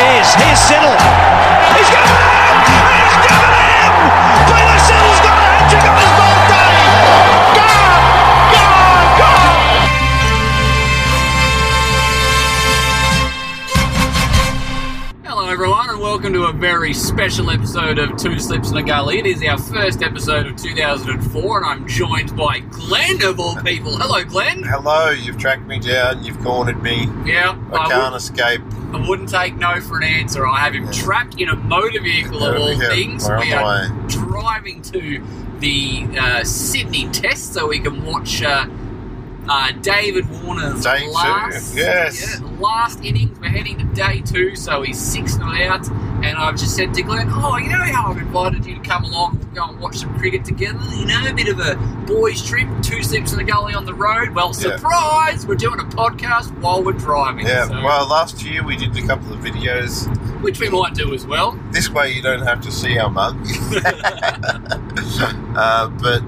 Cheers. Here's Siddle. He's got it! He's got it in! Siddle's got a hat-trick on his welcome to a very special episode of Two Slips and a Gully. It is our first episode of 2004, and I'm joined by Glenn, of all people. Hello, Glenn. Hello, you've tracked me down, you've cornered me. Yeah, I I, can't would, escape. I wouldn't take no for an answer. I have him trapped in a motor vehicle, of all Yeah, things. we're We are driving to the uh, Sydney test so we can watch uh, uh, David Warner's Day two, last, yes. yeah, last innings. We're heading to day two, so he's six not out. And I've just said to Glenn, "Oh, you know how I've invited you to come along, and go and watch some cricket together. You know, a bit of a boys' trip, two sleeps in a gully on the road. Well, Yeah. surprise! We're doing a podcast while we're driving. Yeah, so- well, last year we did a couple of videos. which we might do as well. This way you don't have to see our mug. uh, but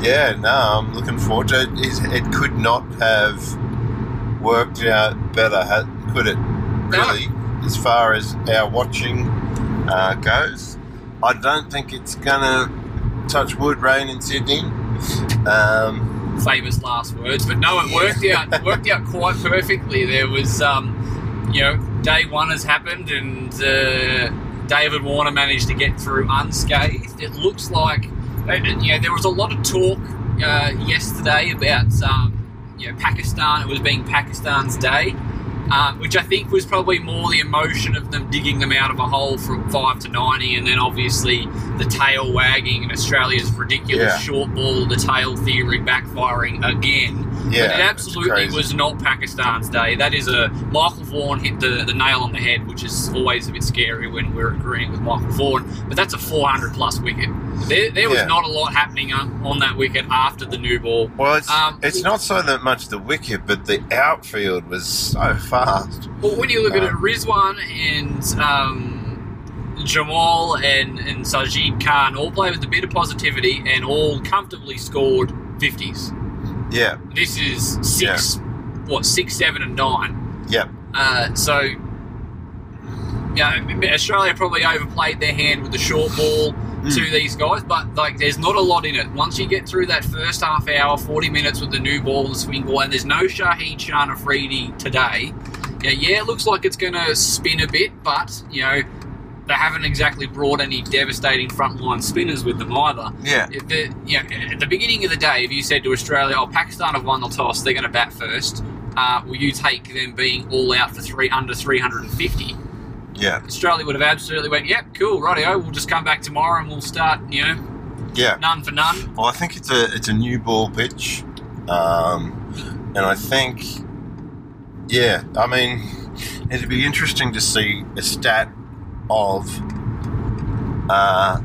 yeah, no, I'm looking forward to it. It could not have worked out better, could it? Really, as far as our watching uh, goes. I don't think it's gonna touch wood rain in Sydney. Um, famous last words, but no, it worked out. It worked out quite perfectly. There was, um, you know, day one has happened, and uh, David Warner managed to get through unscathed. It looks like, and, you there was a lot of talk uh, yesterday about, um, you know, Pakistan. It was being Pakistan's day. Um, which I think was probably more the emotion of them digging them out of a hole from five to ninety, and then obviously the tail wagging and Australia's ridiculous Yeah. short ball, the tail theory backfiring again. yeah, but it absolutely was not Pakistan's day. That is a Michael Vaughan hit the, the nail on the head, which is always a bit scary when we're agreeing with Michael Vaughan. But that's a 400 plus wicket. There, there was Yeah. not a lot happening on, on that wicket after the new ball. Well, it's, Um, it's not so that much the wicket, but the outfield was so fast. But when you look at it, Um, Rizwan and um, Jamal and, and Sajid Khan all play with a bit of positivity and all comfortably scored 50s. Yeah, This is six, what, six, seven, and nine. yep, Uh, so, yeah, Australia probably overplayed their hand with the short ball to these guys, but like, there's not a lot in it. Once you get through that first half hour, 40 minutes with the new ball and swing ball, and there's no Shaheen Shah Afridi today. Yeah, yeah, it looks like it's going to spin a bit, but you know they haven't exactly brought any devastating frontline spinners with them either. yeah, If the, you know, at the beginning of the day, if you said to Australia, "Oh, Pakistan have won the toss, they're going to bat first, uh, will you take them being all out for three under 350? Yeah, Australia would have absolutely went, "Yep, cool, rightio. We'll just come back tomorrow and we'll start, you know, yeah. none for none." Well, I think it's a it's a new ball pitch, um, and I think, yeah, I mean, it'd be interesting to see a stat of uh,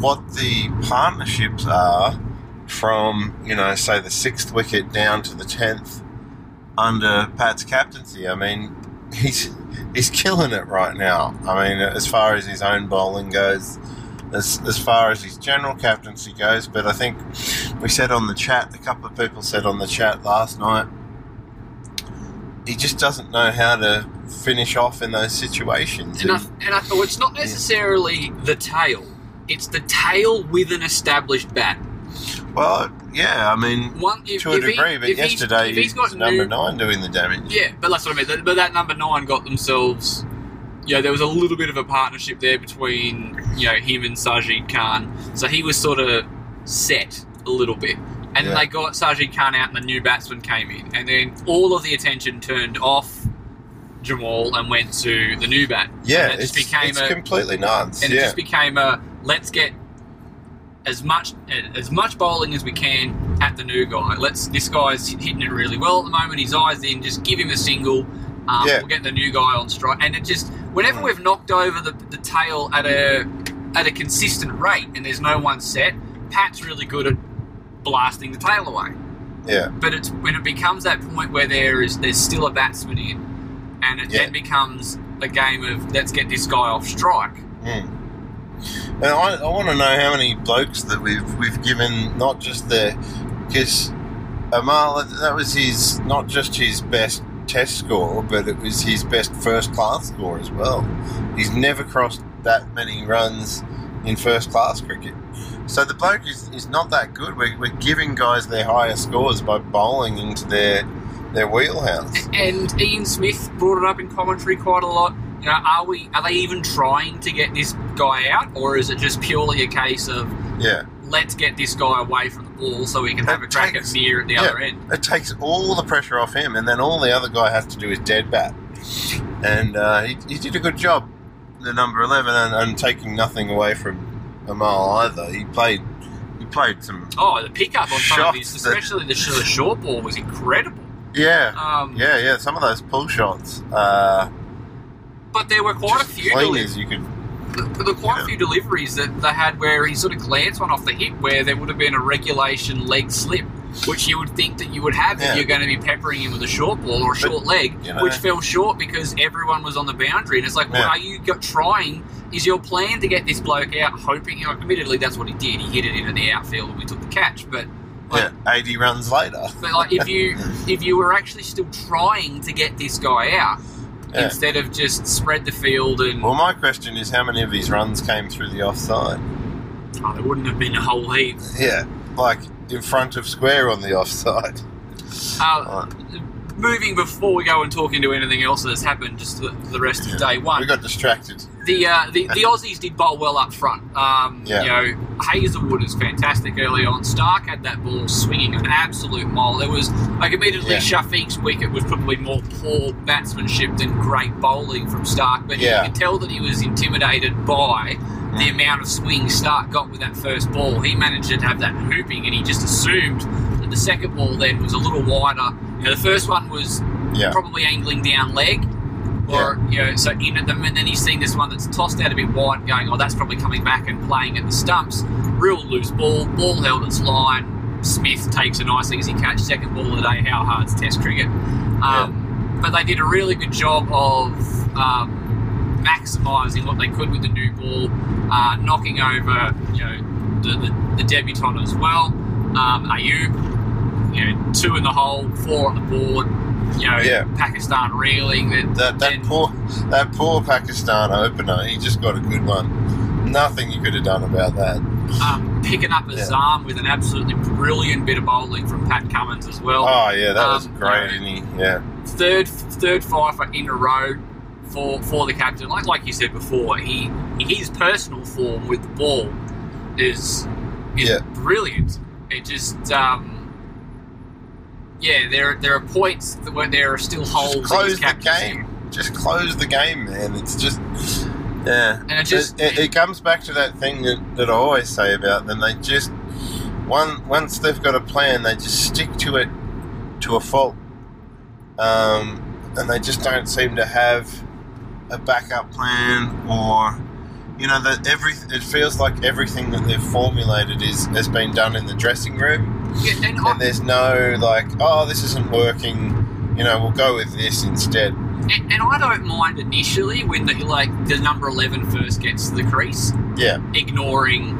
what the partnerships are from you know say the sixth wicket down to the tenth under Pat's captaincy. I mean, he's he's killing it right now. I mean, as far as his own bowling goes, as as far as his general captaincy goes. But I think we said on the chat, a couple of people said on the chat last night, he just doesn't know how to finish off in those situations. And I, and I thought it's not necessarily the tail; it's the tail with an established bat. Well, yeah, I mean, One, if, to a if he- degree, but if he's- yesterday if he's got number new- nine doing the damage. Yeah, but that's what I mean. But that number nine got themselves. You know, there was a little bit of a partnership there between you know him and Sajid Khan, so he was sort of set a little bit. And then Yeah. they got Sajid Khan out, and the new batsman came in, and then all of the attention turned off Jamal and went to the new bat. Yeah, and it it's, just became it's a completely nuts. and it yeah, just became a let's get as much as much bowling as we can at the new guy. Let's this guy's hitting it really well at the moment. His eyes in. Just give him a single. Um, Yeah. We'll get the new guy on strike. And it just whenever Mm. we've knocked over the, the tail at a at a consistent rate, and there's no one set, Pat's really good at blasting the tail away. Yeah. But it's when it becomes that point where there is there's still a batsman in, and it Yeah. then becomes a game of let's get this guy off strike. Mm. And I, I want to know how many blokes that we've we've given not just the because Amal that- that was his not just his best test score, but it was his best first class score as well. He's never crossed that many runs in first class cricket. So the bloke is, is not that good. We're, we're giving guys their higher scores by bowling into their their wheelhouse. And Ian Smith brought it up in commentary quite a lot. You know, are we are they even trying to get this guy out, or is it just purely a case of Yeah. let's get this guy away from the ball so we can have a It crack takes- at Mir at the yeah. other end? It takes all the pressure off him, and then all the other guy has to do is dead bat. And uh, he, he did a good job, the number eleven, and, and taking nothing away from Amal either. He played, he played some, Oh, the pickup on some of these, that- especially the, the short ball, was incredible. yeah, Um, yeah, yeah. Some of those pull shots, uh, But there were quite a few clean deli- you could. there were quite Yeah. a few deliveries that they had where he sort of glanced one off the hip where there would have been a regulation leg slip, which you would think that you would have Yeah. if you're going to be peppering him with a short ball or a short leg, you know- which fell short because everyone was on the boundary. And it's like, well, Yeah. are you got trying? Is your plan to get this bloke out, hoping? You know, admittedly, that's what he did. He hit it into the outfield and we took the catch. But like, Yeah, eighty runs later. but like if you if you were actually still trying to get this guy out Yeah. instead of just spread the field and Well, my question is, how many of his runs came through the offside? oh, there wouldn't have been a whole heap. Yeah, like in front of square on the offside. Uh, moving before we go and talk into anything else that's happened, just the, the rest of day one. We got distracted. The, uh, the the Aussies did bowl well up front. Um, Yeah. You know, Hazlewood is fantastic early on. Starc had that ball swinging an absolute mile. There was like admittedly Yeah. Shafiq's wicket was probably more poor batsmanship than great bowling from Starc, but Yeah. you could tell that he was intimidated by the Mm. amount of swing Starc got with that first ball. He managed to have that hooping, and he just assumed that the second ball then was a little wider. You know, the first one was Yeah, probably angling down leg, or you know, so in at them, and then he's seeing this one that's tossed out a bit wide, going, "Oh, that's probably coming back and playing at the stumps." Real loose ball, ball held its line. Smith takes a nice easy catch, second ball of the day. How hard's Test cricket? Um, But they did a really good job of um, maximising what they could with the new ball, uh, knocking over you know the, the, the debutant as well. Um, Ayub, you know, two in the hole, four on the board. You know, Yeah. Pakistan reeling. That, that that then- poor that poor Pakistan opener. He just got a good one. Nothing you could have done about that. um, picking up a Yeah. Zam with an absolutely brilliant bit of bowling from Pat Cummins as well. Oh yeah, that was Um, great, yeah. isn't he? Yeah, Third third fifer in a row for for the captain. Like like you said before, he his personal form with the ball is is Yeah. brilliant. It just um, yeah, there there are points that where there are still holes. just close the game. Just close the game, man. It's just yeah. And it just- it, it comes back to that thing that, that I always say about them. They just one once they've got a plan, they just stick to it to a fault, um, and they just don't seem to have a backup plan or. You know that every it feels like everything that they've formulated is has been done in the dressing room, Yeah, and I, and there's no like, oh, this isn't working. You know, we'll go with this instead. and, and I don't mind initially when the like the number 11 first gets to the crease. Yeah, ignoring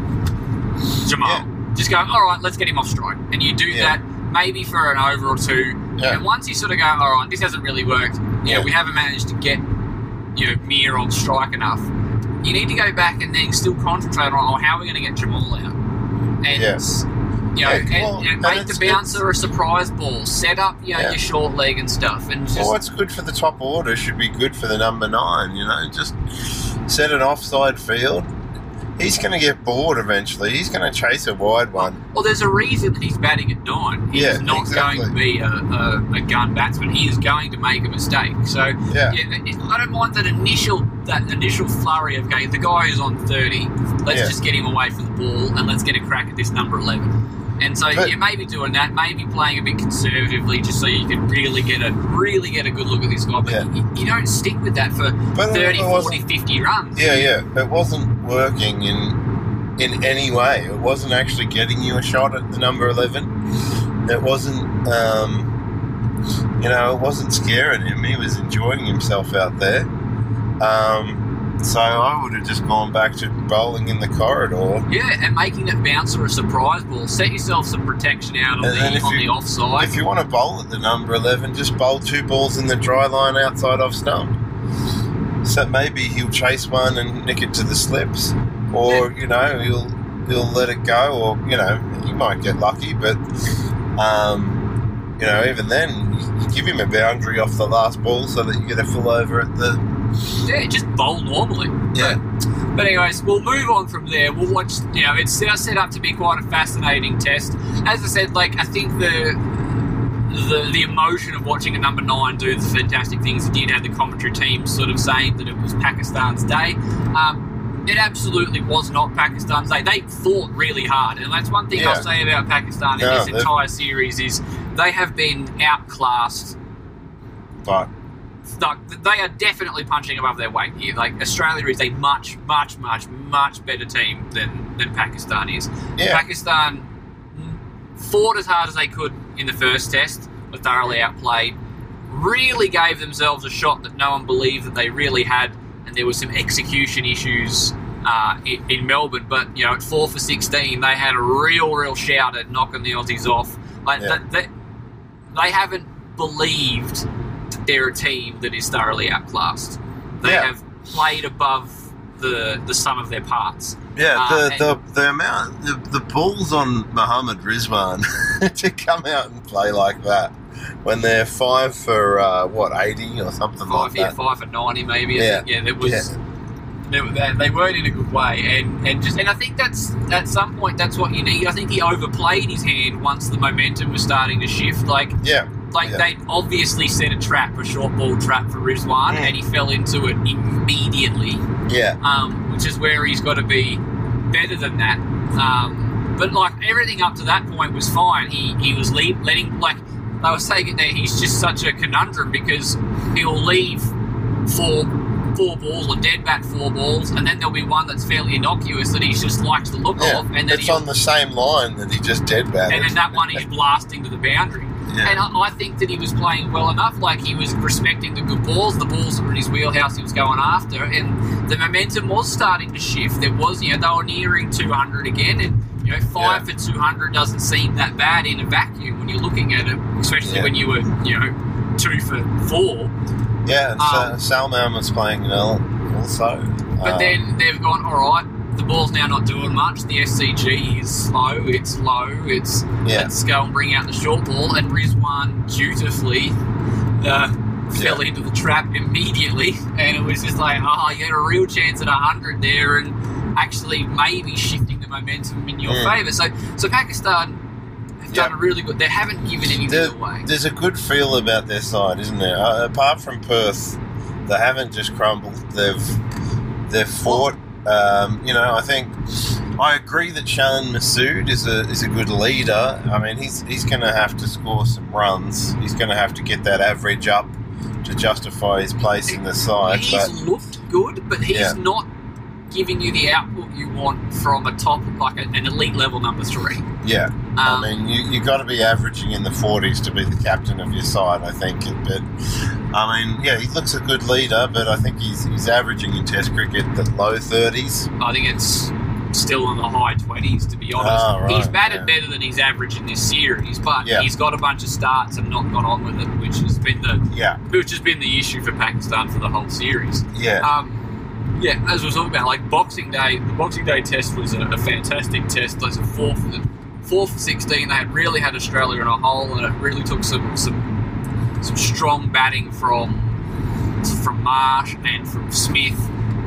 Jamal. Just going, all right, let's get him off strike. And you do Yeah. that maybe for an over or two. Yeah. And once you sort of go, all right, this hasn't really worked. You know, Yeah. we haven't managed to get, you know, Mir on strike enough. You need to go back and then still concentrate on, oh, how are we going to get Jamal out? And, Yeah. you know, Yeah, and, well, and make the bouncer a surprise ball. Set up, you know, Yeah. your short leg and stuff. And just, Well, what's good for the top order should be good for the number nine. You know, just set an offside field. He's going to get bored eventually. He's going to chase a wide one. Well, there's a reason that he's batting at nine. He's Yeah, not exactly. going to be a, a, a gun batsman. He is going to make a mistake. So Yeah. it- I don't mind that initial that initial flurry of okay, the guy is on thirty. Let's Yeah. just get him away from the ball and let's get a crack at this number eleven. And so But- you may be doing that, maybe playing a bit conservatively, just so you can really get a really get a good look at this guy. But Yeah. you, you don't stick with that for But 30, wasn't- 40, 50 runs. Yeah, yeah. It wasn't working in in any way. It wasn't actually getting you a shot at the number eleven. It wasn't. Um, you know, it wasn't scaring him. He was enjoying himself out there. Um, so I would have just gone back to bowling in the corridor. Yeah, and making it bounce or a surprise ball. Set yourself some protection out on And the on you- the offside. If you want to bowl at the number 11, just bowl two balls in the dry line outside off stump. So maybe he'll chase one and nick it to the slips, or you know he'll he'll let it go, or you know he might get lucky, but um, you know even then give him a boundary off the last ball so that you get a full over at the Yeah, just bowl normally. Yeah. But, but anyways, we'll move on from there. We'll watch. You know, it's now set up to be quite a fascinating test. As I said, like I think the the the emotion of watching a number nine do the fantastic things. It did have the commentary team sort of saying that it was Pakistan's day. Um, it absolutely was not Pakistan's day. They fought really hard, and that's one thing Yeah. I'll say about Pakistan in No, this entire series is they have been outclassed but like, they are definitely punching above their weight. You- Like Australia is a much, much, much, much better team than than Pakistan is. yeah Pakistan fought as hard as they could in the first test, were thoroughly outplayed. Really gave themselves a shot that no one believed that they really had, and there were some execution issues uh, in, in Melbourne. But you know, at four for sixteen, they had a real, real shout at knocking the Aussies off. Like Yeah. that, that, they haven't believed they're a team that is thoroughly outclassed. They Yeah. have played above the the sum of their parts. Yeah, Uh, the, and- the the amount the, the balls on Muhammad Rizwan to come out and play like that when they're five for uh, what eighty or something Five, like yeah, that. five for ninety, maybe. Yeah. yeah, there was. Yeah. They, they, they weren't in a good way, and, and just and I think that's at some point that's what you need. I think he overplayed his hand once the momentum was starting to shift. Like Yeah, like Yeah. they obviously set a trap, a short ball trap for Rizwan, Mm. and he fell into it immediately. yeah, um, which is where he's got to be better than that. Um, but like everything up to that point was fine. He he was leave, letting like I was saying it there. He's just such a conundrum because he'll leave four four balls or dead bat four balls, and then there'll be one that's fairly innocuous that he just likes the look yeah. of, and then it's on the same line that he just dead batted. and then that one he's blasting to the boundary. Yeah. And I, I think that he was playing well enough. Like he was respecting the good balls, the balls that were in his wheelhouse. He was going after, and the momentum was starting to shift. There was, you know, they were nearing 200 again, and you know, five for 200 doesn't seem that bad in a vacuum when you're looking at it, especially Yeah. when you were, you know, two for four. yeah, and um, Sa- Salman was playing well also. But Um, then they've gone, all right, the ball's now not doing much. The SCG is slow. It's low. It's Yeah. let's go and bring out the short ball. And Rizwan dutifully uh, fell Yeah. into the trap immediately, and it was just like, oh, you had a real chance at hundred there, and actually maybe shifting the momentum in your Mm. favour. So, so Pakistan have done Yeah. a really good. They haven't given anything There- away. there's a good feel about their side, isn't there? Uh, apart from Perth, they haven't just crumbled. They've they've fought. Um, you know, I think I agree that Shan Masood is a is a good leader. I mean, he's he's going to have to score some runs. He's going to have to get that average up to justify his place in the side. He's But looked good, but he's Yeah. not giving you the output you want from a top, like a, an elite level number three. yeah, Um, I mean, you you got to be averaging in the forties to be the captain of your side. I think, but I mean, yeah, he looks a good leader, but I think he's he's averaging in Test cricket the low thirties. I think it's still in the high twenties, to be honest. Oh, right, he's batted yeah. better than he's averaged in this series, but Yeah. he's got a bunch of starts and not gone on with it, which has been the Yeah, which has been the issue for Pakistan for the whole series. yeah, Um, yeah, as we were talking about, like Boxing Day, the Boxing Day test was a, a fantastic test. There's a fourth, fourth for sixteen. They had really had Australia in a hole, and it really took some some some strong batting from from Marsh and from Smith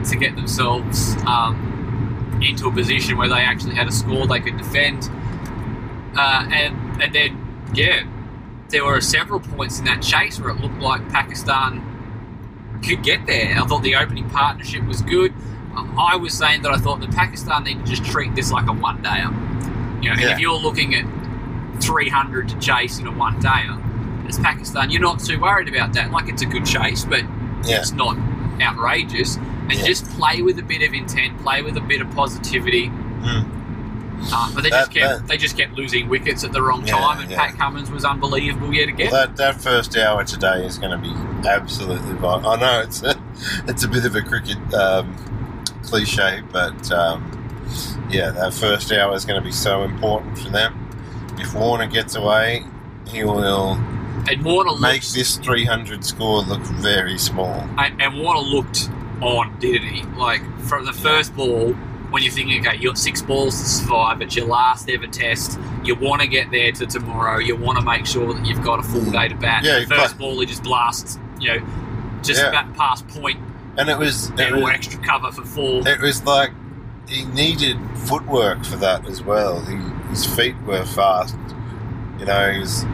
to get themselves um, into a position where they actually had a score they could defend. Uh, and and then yeah, there were several points in that chase where it looked like Pakistan could get there. I thought the opening partnership was good. I was saying that I thought that Pakistan need to just treat this like a one dayer. You know, Yeah. if you're looking at 300 to chase in a one dayer, as Pakistan, you're not too worried about that. Like it's a good chase, but Yeah. it's not outrageous. And Yeah. just play with a bit of intent, play with a bit of positivity. Mm. Uh, but they That- just kept that- they just kept losing wickets at the wrong Yeah, time, and yeah. Pat Cummins was unbelievable yet again. Well, that, that first hour today is going to be absolutely vital. I know it's a, it's a bit of a cricket um, cliche, but um, yeah, that first hour is going to be so important for them. If Warner gets away, he will and Warner make looked, this 300 score look very small. and, and Warner looked on, didn't he? Like from the first ball, when you're thinking, okay, you've got six balls to survive, it's your last ever test. You want to get there to tomorrow. You want to make sure that you've got a full day to bat. Yeah, first play- ball, he just blasts, you know, just Yeah. about past point And it was, it was, extra cover for four. it was like he needed footwork for that as well. He, his feet were fast. You know, he's,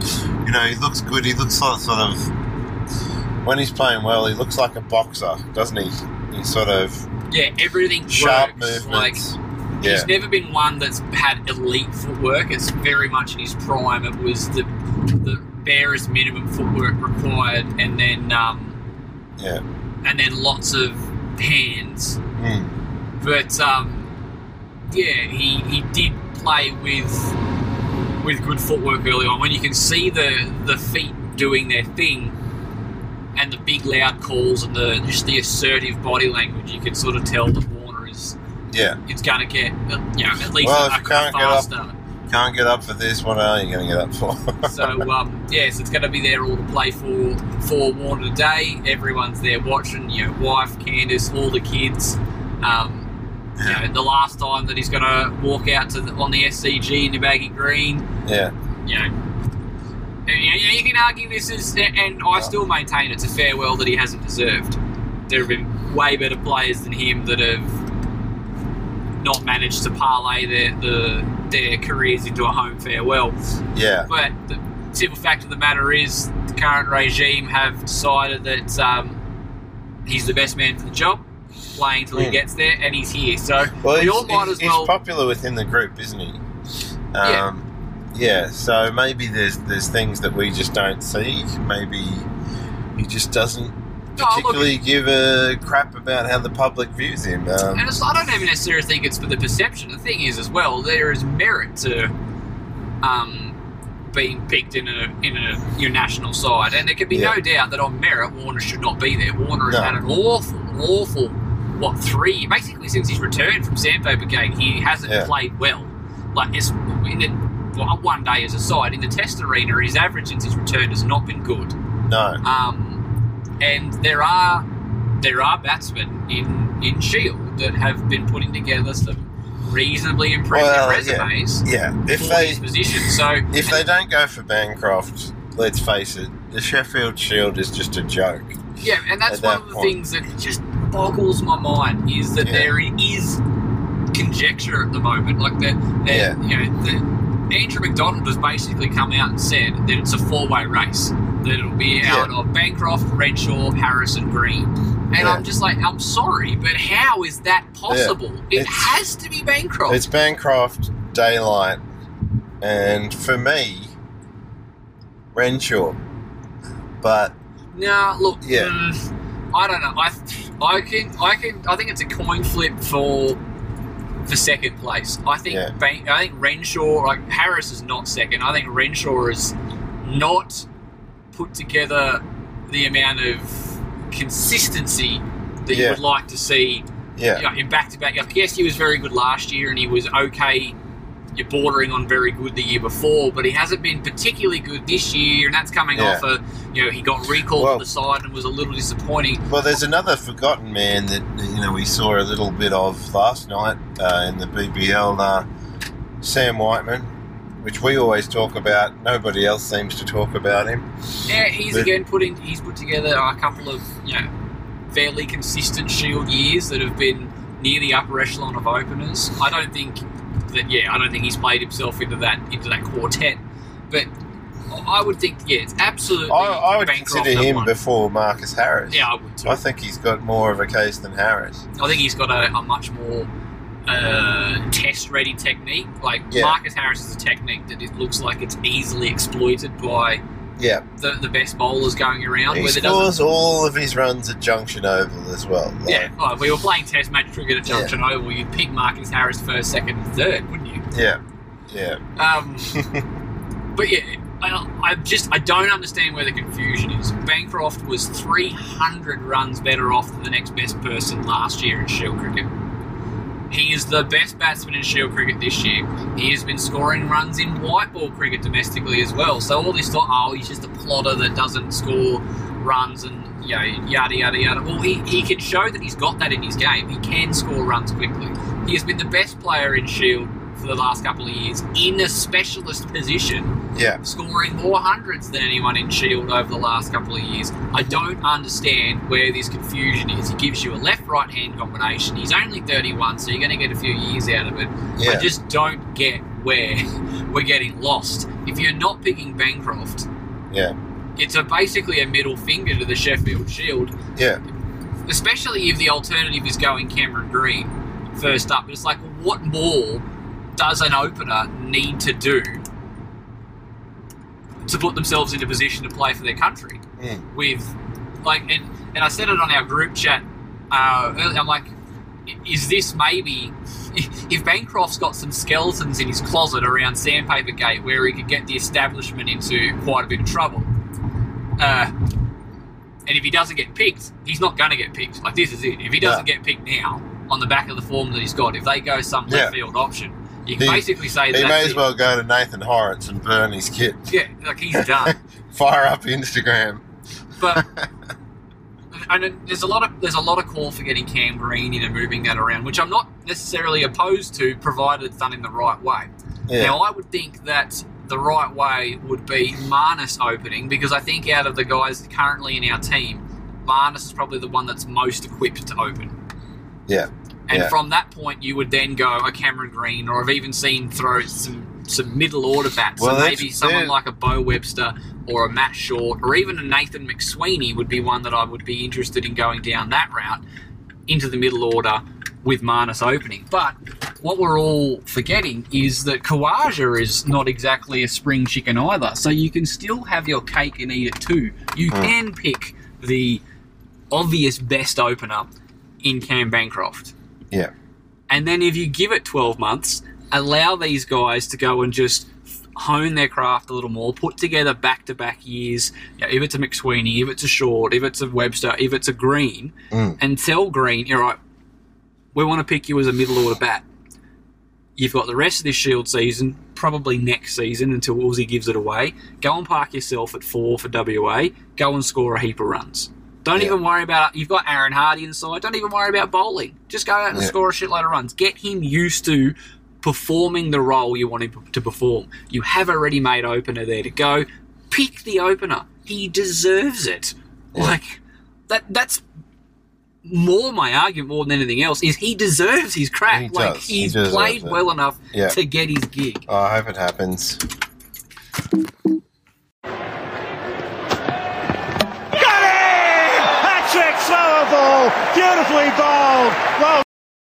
you know, he looks good. He looks like sort of when he's playing well. He looks like a boxer, doesn't he? He sort of Yeah, everything sharp works. Like yeah, He's never been one that's had elite footwork. It's very much in his prime. It was the the barest minimum footwork required, and then um, yeah. and then lots of hands. Mm. But um, yeah, he he did play with with good footwork early on. When you can see the the feet doing their thing, and the big loud calls and the just the assertive body language, you can sort of tell that Warner is Yeah, it's going to get uh, you know at least Well, a, if you can't get up- faster. can't get up for this. What are you going to get up for? so um, yes, it's going to be there all to play for for Warner today. Everyone's there watching. You know, wife, Candice, all the kids. Um, you know, the last time that he's going to walk out to the, on the SCG in the baggy green. yeah, You know. And, you, can argue this is, and I still maintain it's a farewell that he hasn't deserved. There have been way better players than him that have not managed to parlay their the, their careers into a home farewell. yeah, But the simple fact of the matter is, the current regime have decided that um, he's the best man for the job, playing till he Hmm. gets there, and he's here. So Well, we he's, all might he's- as he's well. popular within the group, isn't he? Um, yeah. Yeah, so maybe there's there's things that we just don't see. Maybe he just doesn't look, particularly give a crap about how the public views him. Um, and it's, I don't even necessarily think it's for the perception. The thing is, as well, there is merit to um, being picked in a in a your national side, and there can be Yeah. no doubt that on merit, Warner should not be there. Warner has No. had an awful, awful, what three? Basically, since he's returned from Sandpaper Gate, he hasn't Yeah. played well. Like it's well, one day as a side in the Test arena, his average since his return has not been good. no. Um, and there are there are batsmen in in Shield that have been putting together some reasonably impressive Well, yeah. resumes Yeah. If for they his position. So if they don't go for Bancroft, let's face it, the Sheffield Shield is just a joke. yeah, and that's one that of the point. things that just boggles my mind is that Yeah. there is conjecture at the moment, like that. Yeah. You know, the, Andrew McDonald has basically come out and said that it's a four-way race. That it'll be Yeah. out of Bancroft, Renshaw, Harrison, Green. And Yeah. I'm just like, I'm sorry, but how is that possible? It It's- has to be Bancroft. It's Bancroft, Daylight, and for me, Renshaw. But No, look, Yeah. mm, I don't know. I, I can, I can, I think it's a coin flip for for second place. I think, Yeah. I think Renshaw, like Harris, is not second. I think Renshaw is not put together the amount of consistency that you would like to see yeah, you know, in back to back. Yes, he was very good last year, and he was okay. You're bordering on very good the year before, but he hasn't been particularly good this year, and that's coming Yeah. off a you know he got recalled Well- to the side and was a little disappointing. Well, there's another forgotten man that you know we saw a little bit of last night uh, in the BBL. Uh, Sam Whiteman, which we always talk about. Nobody else seems to talk about him. Yeah, he's But- again putting he's put together a couple of you know fairly consistent Shield years that have been near the upper echelon of openers. I don't think that. Yeah, I don't think he's played himself into that into that quartet. But I would think, yeah, it's absolutely. I, I would consider him one. before Marcus Harris. Yeah, I would too. I think he's got more of a case than Harris. I think he's got a, a much more uh, test ready technique. Like Yeah. Marcus Harris is a technique that it looks like it's easily exploited by Yeah, the, the best bowlers going around. he where there doesn't- scores all of his runs at Junction Oval as well. Like, Yeah, like, we were playing Test match cricket at Junction Oval. You'd pick Marcus Harris first, second, and third, wouldn't you? yeah, yeah. Um, but yeah, I, I just I don't understand where the confusion is. Bancroft was 300 runs better off than the next best person last year in Shield cricket. He is the best batsman in Shield cricket this year. He has been scoring runs in white ball cricket domestically as well. So all this thought, oh, he's just a plotter that doesn't score runs and you know, yada yada yada. Well, he, he can show that he's got that in his game. He can score runs quickly. He has been the best player in Shield for the last couple of years in a specialist position, Yeah, scoring more hundreds than anyone in Shield over the last couple of years. I don't understand where this confusion is. He gives you a left right hand combination. He's only 31, so you're going to get a few years out of it. yeah. I just don't get where we're getting lost. If you're not picking Bancroft, Yeah. it's a basically a middle finger to the Sheffield Shield, yeah, especially if the alternative is going Cameron Green first up. It's like, what more does an opener need to do to put themselves in a position to play for their country? Mm. With like, and, and I said it on our group chat uh, earlier. I'm like, is this maybe if Bancroft's got some skeletons in his closet around Sandpaper Gate where he could get the establishment into quite a bit of trouble? Uh, and if he doesn't get picked, he's not going to get picked. Like this is it. If he doesn't get picked now, on the back of the form that he's got, if they go some Yeah. left field option, you can He- basically say he may as it. well go to Nathan Horrocks and burn his kit. Yeah, like he's done. Fire up Instagram. but and there's a lot of there's a lot of call for getting Cam Green in and moving that around, which I'm not necessarily opposed to, provided it's done in the right way. Yeah, Now, I would think that the right way would be Marnus opening because I think out of the guys currently in our team, Marnus is probably the one that's most equipped to open. yeah, And Yeah. from that point, you would then go a Cameron Green, or I've even seen throw some some middle order bats. Well, so maybe someone they're- like a Bo Webster or a Matt Short, or even a Nathan McSweeney would be one that I would be interested in going down that route into the middle order with Marnus opening. But what we're all forgetting is that Khawaja is not exactly a spring chicken either. So you can still have your cake and eat it too. You Hmm. can pick the obvious best opener in Cam Bancroft. Yeah, And then if you give it 12 months, allow these guys to go and just hone their craft a little more, put together back to back years. You know, if it's a McSweeney, if it's a Short, if it's a Webster, if it's a Green, Mm. and tell Green, you're right, we want to pick you as a middle order bat. You've got the rest of this Shield season, probably next season until Woolsey gives it away. Go and park yourself at four for WA. Go and score a heap of runs. Don't Yeah. even worry about. You've got Aaron Hardie inside. Don't even worry about bowling. Just go out and Yeah. score a shitload of runs. Get him used to performing the role you want him to perform. You have a ready-made opener there to go. Pick the opener. He deserves it. Like that. That's more my argument more than anything else is he deserves his crack. He like does. He he's deserves played it. well enough Yeah. to get his gig. Oh, I hope it happens. Got it! Hat trick, slower ball, beautifully bowled. Well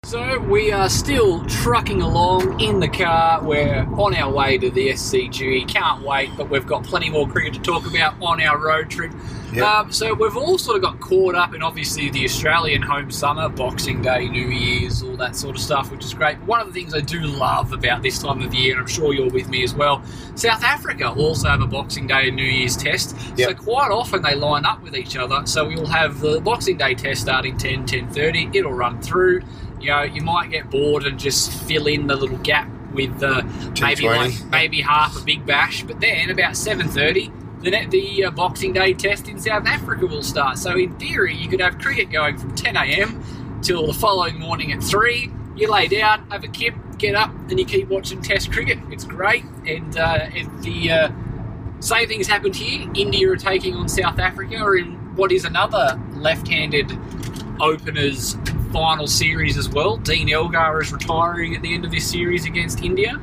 So we are still trucking along in the car. We're on our way to the SCG. Can't wait, but we've got plenty more cricket to talk about on our road trip. Yep. Um, so we've all sort of got caught up in obviously the Australian home summer, Boxing Day, New Year's, all that sort of stuff, which is great. One of the things I do love about this time of year, and I'm sure you're with me as well, South Africa also have a Boxing Day and New Year's test. So quite often they line up with each other. So we'll have the Boxing Day test starting 10, 10.30. It'll run through. You know, you might get bored and just fill in the little gap with uh, maybe like maybe half a big bash. But then about 7.30, the, the uh, Boxing Day test in South Africa will start. So in theory, you could have cricket going from 10 a.m. till the following morning at 3. You lay down, have a kip, get up, and you keep watching Test cricket. It's great. And uh, the uh, same things happened here, India are taking on South Africa, in what is another left-handed openers final series as well. Dean Elgar is retiring at the end of this series against India,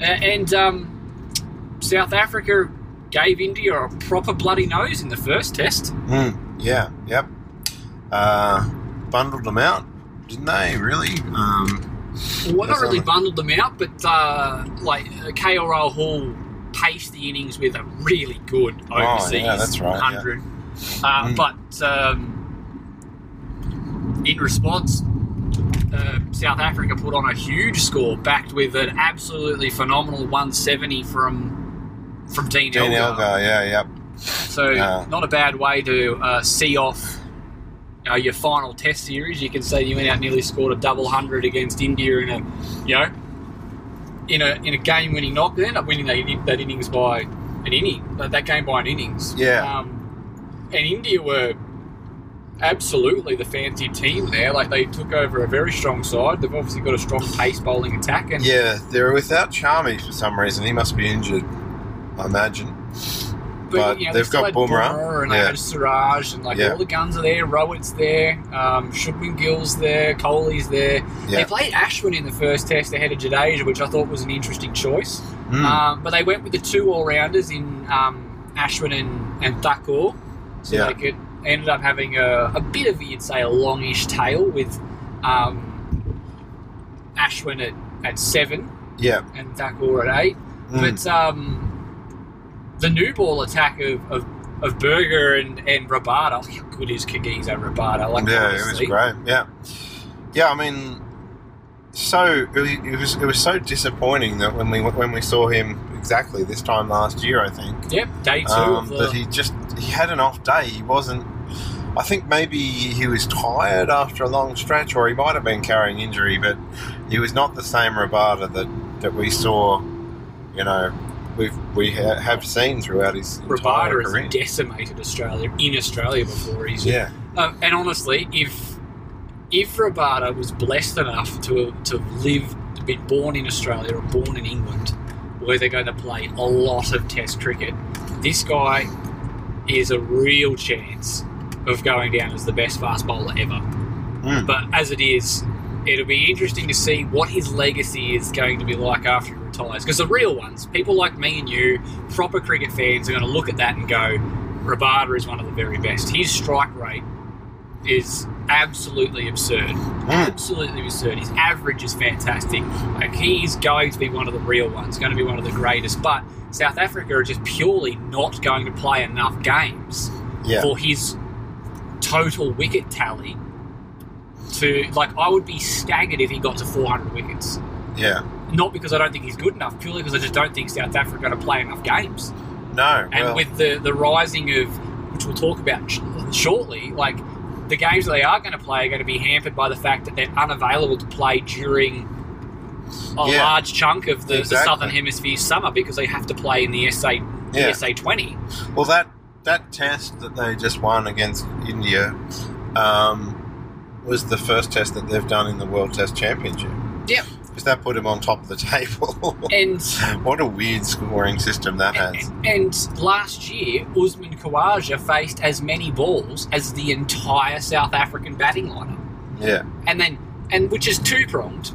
uh, and um, South Africa gave India a proper bloody nose in the first test. Mm, yeah, yep. Uh, bundled them out, didn't they? Really? Um, Well, not really bundled them out, but uh, like uh, KL Rahul paced the innings with a really good overseas Oh, yeah, that's right, yeah. hundred. Uh, Mm. But um, in response, uh, South Africa put on a huge score, backed with an absolutely phenomenal 170 from from Dean, Dean Elgar. Elgar, yeah, yep. So not a bad way to uh, see off you know, your final Test series. You can say you went out nearly scored a double hundred against India in a you know in a in a game winning knock. They ended up winning that, that innings by an inning. That, that game by an innings. Yeah. Um, and India were absolutely the fancy team there. Like they took over a very strong side. They've obviously got a strong pace bowling attack. And Yeah, they're without Shami for some reason. He must be injured, I imagine. but you know, they've got had Bumrah, and they yeah. had Siraj, and like Yeah. all the guns are there. Rohit's there, um, Shubman Gill's there, Kohli's there. They played Ashwin in the first test ahead of Jadeja, which I thought was an interesting choice. Mm. Um, but they went with the two all rounders in um, Ashwin and, and Thakur, so Yeah. they could ended up having a, a bit of you'd say a longish tail with um, Ashwin at, at seven yeah. and Thakur at eight. Mm. But um, the new ball attack of, of, of Burger and, and Rabada, how good is Kagiso Rabada? Like, yeah, it was great. Yeah, yeah. I mean, so it was, it was so disappointing that when we when we saw him exactly this time last year, I think Yep, day two um, the. that he just he had an off day. He wasn't. I think maybe he was tired after a long stretch, or he might have been carrying injury, but he was not the same Rabada that that we saw. You know, we've we ha- have seen throughout his entire Rabada career. has decimated Australia in Australia before. He's Yeah, Uh, and honestly, if if Rabada was blessed enough to to live, to be born in Australia or born in England, where they're going to play a lot of Test cricket, this guy is a real chance of going down as the best fast bowler ever. Mm. But as it is, it'll be interesting to see what his legacy is going to be like after Because the real ones, people like me and you, proper cricket fans, are going to look at that and go, Rabada is one of the very best. His strike rate is absolutely absurd. Absolutely absurd. His average is fantastic. Like he's going to be one of the real ones, going to be one of the greatest. But South Africa are just purely not going to play enough games yeah, for his total wicket tally to like I would be staggered if he got to 400 wickets. yeah. Not because I don't think he's good enough, purely because I just don't think South Africa are going to play enough games. No, And well, with the the rising of which we'll talk about sh- shortly, like the games that they are going to play are going to be hampered by the fact that they're unavailable to play during a Yeah. large chunk of the, the southern hemisphere summer because they have to play in the SA Yeah. the SA 20. Well, that that test that they just won against India um, was the first test that they've done in the World Test Championship. Yep. Because that put him on top of the table. And what a weird scoring system that has. And last year, Usman Khawaja faced as many balls as the entire South African batting lineup. Yeah, And then, and which is two pronged.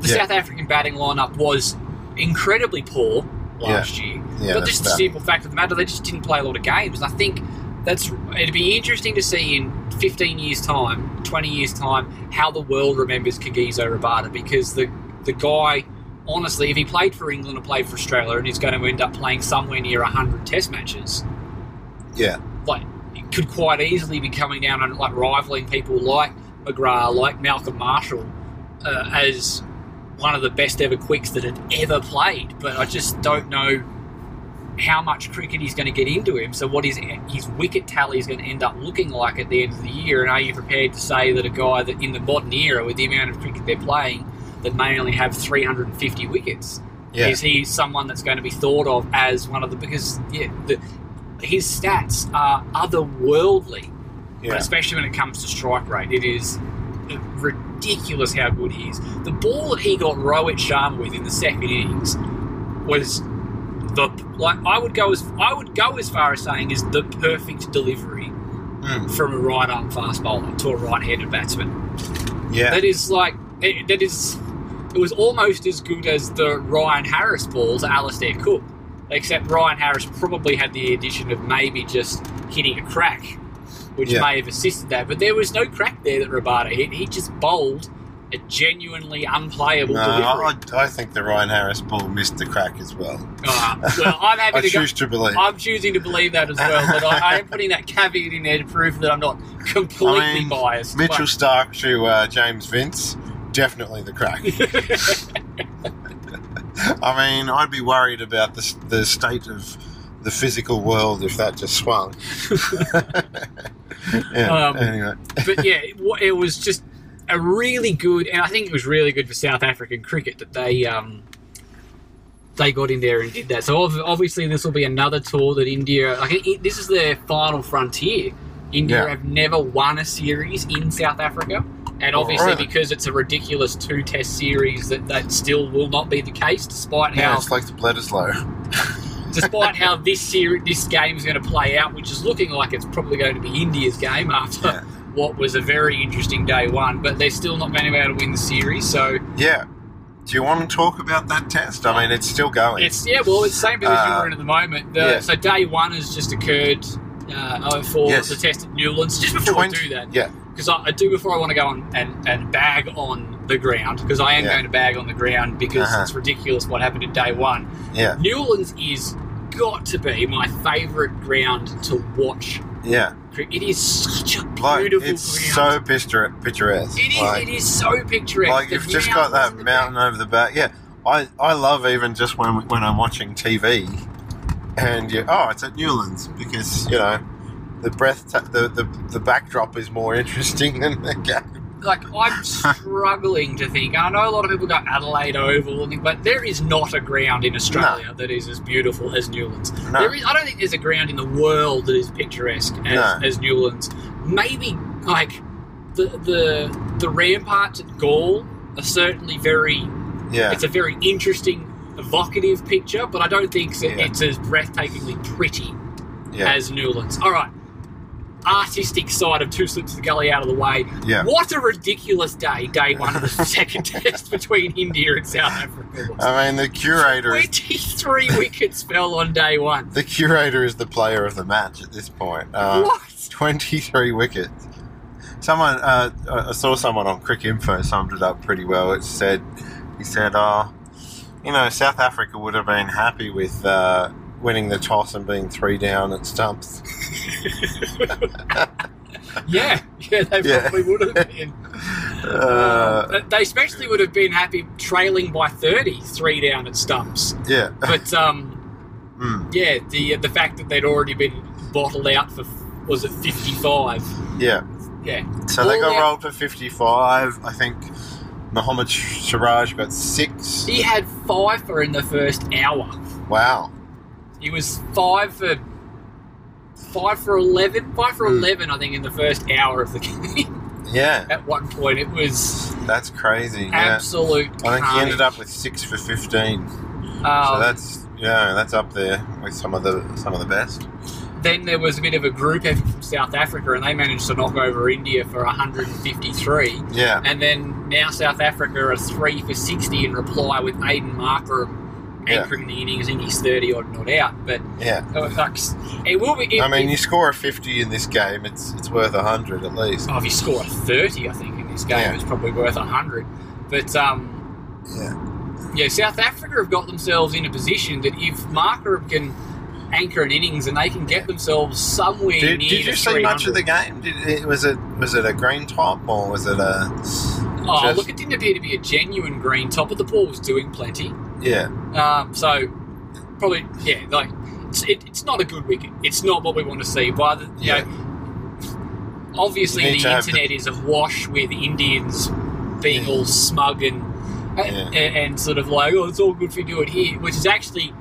The Yeah. South African batting lineup was incredibly poor last year. yeah. but just the simple fact of the matter, they just didn't play a lot of games. And I think that's it'd be interesting to see in 15 years' time, 20 years' time, how the world remembers Kagiso Rabada because the the guy, honestly, if he played for England or played for Australia, and he's going to end up playing somewhere near 100 Test matches, Yeah, like it could quite easily be coming down and like rivaling people like McGrath, like Malcolm Marshall, uh, as one of the best ever quicks that had ever played. But I just don't know how much cricket he's going to get into him. So what his his wicket tally is going to end up looking like at the end of the year, and are you prepared to say that a guy that in the modern era with the amount of cricket they're playing that may only have 350 wickets yeah, is he someone that's going to be thought of as one of the because yeah, the, his stats are otherworldly, yeah. especially when it comes to strike rate. It is ridiculous how good he is. The ball that he got Rohit Sharma with in the second innings was the like I would go as I would go as far as saying is the perfect delivery Mm. from a right arm fast bowler to a right handed batsman. Yeah. That is like it, that is. It was almost as good as the Ryan Harris balls to Alastair Cook, except Ryan Harris probably had the addition of maybe just hitting a crack, which Yeah. may have assisted that. But there was no crack there that Rabada hit. He just bowled a genuinely unplayable No, delivery. I, I think the Ryan Harris ball missed the crack as well. Uh, well, I'm happy I to go. to believe. I'm choosing to believe that as well, but I, I am putting that caveat in there to prove that I'm not completely I mean, biased. Mitchell Starc to uh, James Vince, definitely the crack. I mean, I'd be worried about the, the state of the physical world if that just swung. yeah, Um, anyway. but yeah, it, it was just a really good, and I think it was really good for South African cricket that they um, they got in there and did that. So obviously, this will be another tour that India. Like it, this is their final frontier. India Yeah. have never won a series in South Africa, and obviously really? because it's a ridiculous two-test series, that that still will not be the case, despite Yeah, how it's like the Bledisloe. despite how this series, this game is going to play out, which is looking like it's probably going to be India's game after Yeah. what was a very interesting day one, but they're still not going to be able to win the series. So Yeah. Do you want to talk about that test? I mean, it's still going. it's yeah, well, it's the same position Uh, we're in at the moment. The, yeah. So day one has just occurred. Uh, for Yes. the test at Newlands. Just before 20 we do that, Yeah. Because I, I do before I want to go on and, and bag on the ground because I am Yeah. going to bag on the ground because Uh-huh. it's ridiculous what happened in day one. Yeah. Newlands is got to be my favourite ground to watch Yeah. It is such a Like, beautiful it's ground. so picture- picturesque. It is. Like, it is so picturesque. like The you've just got that mountain back. over the back. Yeah, I, I love even just when when I'm watching TV, and you oh it's at Newlands because you know the breath the, the the backdrop is more interesting than the game. Like I'm struggling to think. I know a lot of people go Adelaide Oval, and- but there is not a ground in Australia that is as beautiful as Newlands. No. There is, I don't think there's a ground in the world that is picturesque as, No. as Newlands. Maybe like the the the ramparts at Galle are certainly very Yeah, it's a very interesting, evocative picture, but I don't think Yeah. it's as breathtakingly pretty yeah, as Newlands. All right. Artistic side of two slips of the gully out of the way. yeah. What a ridiculous day, day one of the second test between India and South Africa. I mean, the curator is 23 wickets fell on day one. the curator is the player of the match at this point. Uh, what? 23 wickets. Someone, uh, I saw someone on Cricinfo summed it up pretty well. It said, he said, oh, you know, South Africa would have been happy with uh, winning the toss and being three down at stumps. Yeah, yeah, they Yeah. probably would have been. Uh, Um, they especially would have been happy trailing by 30, three down at stumps. yeah. But um, Mm, yeah, the the fact that they'd already been bottled out for was it 55? yeah. Yeah, So they got out- rolled for 55. I think Mohammed Siraj got six. he had five for in the first hour. Wow. He was five for five for eleven, five for Hmm. eleven, I think, in the first hour of the game. Yeah. At one point, it was That's crazy. Yeah. absolute. I think he ended up with six for 15. Um, So that's yeah, that's up there with some of the some of the best. then there was a bit of a group effort from South Africa, and they managed to knock over India for 153. Yeah, And then now South Africa are three for 60 in reply with Aiden Markram Yeah. anchoring the innings. I think he's 30 odd not out, but yeah. uh, it will be. It, I mean, it- you score a fifty in this game, it's it's worth a hundred at least. Oh, if you score a 30, I think, in this game, Yeah. it's probably worth 100. But, um, Yeah, yeah, South Africa have got themselves in a position that if Markram can anchor an innings and they can get themselves somewhere Did, near did you see much of the game? Did it, was it was it a green top or was it a? Oh, just- look, it didn't appear to be a genuine green top, but the ball was doing plenty. Yeah, Um, so, probably, yeah, like, it's, it, it's not a good wicket. It's not what we want to see. But, you Yeah. know, obviously You the have the- internet is awash with Indians being Yeah. all smug and, and and sort of like, oh, it's all good if you do it here, which is actually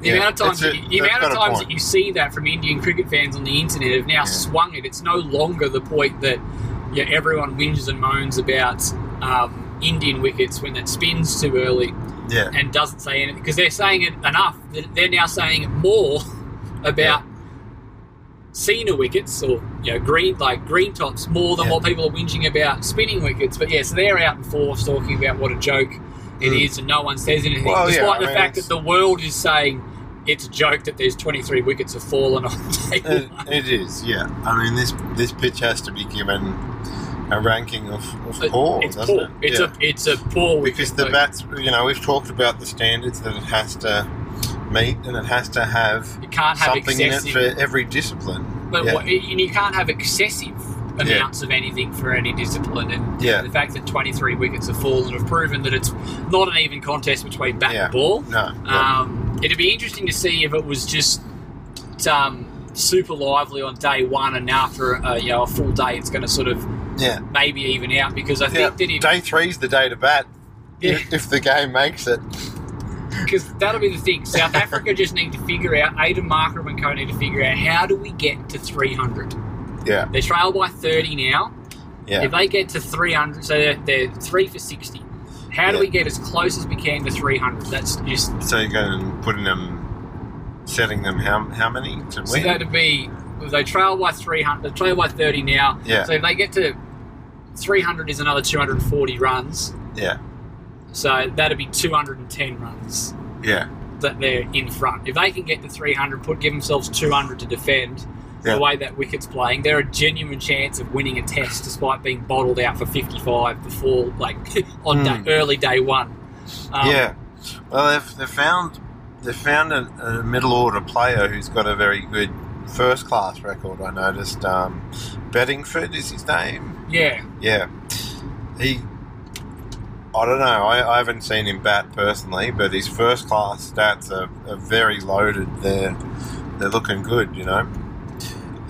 the Yeah, amount of times a- that you, the amount of times that you see that from Indian cricket fans on the internet have now Yeah. swung it. It's no longer the point that yeah everyone whinges and moans about um, Indian wickets when it spins too early yeah, and doesn't say anything because they're saying it enough they're now saying it more about SENA wickets or you know green like green tops more than Yeah. what people are whinging about spinning wickets. But yeah, so they're out in force talking about what a joke it is, Mm. and no one says anything, Well, yeah, despite I the mean, fact that the world is saying it's a joke that there's 23 wickets have fallen on day It, it is, yeah. I mean, this this pitch has to be given a ranking of, of It- poor, it's doesn't poor. it? It's Yeah. a it's a poor because the bats, you know, we've talked about the standards that it has to meet, and it has to have you can't have something in it excessive, for every discipline. but yeah. what, and you can't have excessive amounts of anything for any discipline. And Yeah. the fact that 23 wickets have fallen have proven that it's not an even contest between bat Yeah. and ball. No, yeah. Um, it'd be interesting to see if it was just um, super lively on day one, and after uh, you know a full day, it's going to sort of yeah. maybe even out because I yeah. think that if Day three's the day to bat. Yeah. If, the game makes it. because that'll be the thing. South Africa just need to figure out. Aiden Markram and co need to figure out how do we get to 300. Yeah, They trail by 30 now. yeah. If they get to 300, so they're, they're three for 60. How do Yeah. we get as close as we can to 300? That's just So you're going and putting them, setting them how how many to so win? that'd be they trail by 300. They trail by 30 now. Yeah. So if they get to 300 is another 240 runs. yeah, So that'd be 210 runs yeah, that they're in front. If they can get to 300, put give themselves 200 to defend. Yeah. The way that wicket's playing, they're a genuine chance of winning a test despite being bottled out for 55 before, like, on Mm. day, early day one. Um, yeah. Well, they've, they've found they've found a, a middle order player who's got a very good first class record. I noticed. Um, Bedingham is his name. Yeah. Yeah, he. I don't know. I, I haven't seen him bat personally, but his first class stats are, are very loaded. They're they're looking good, you know.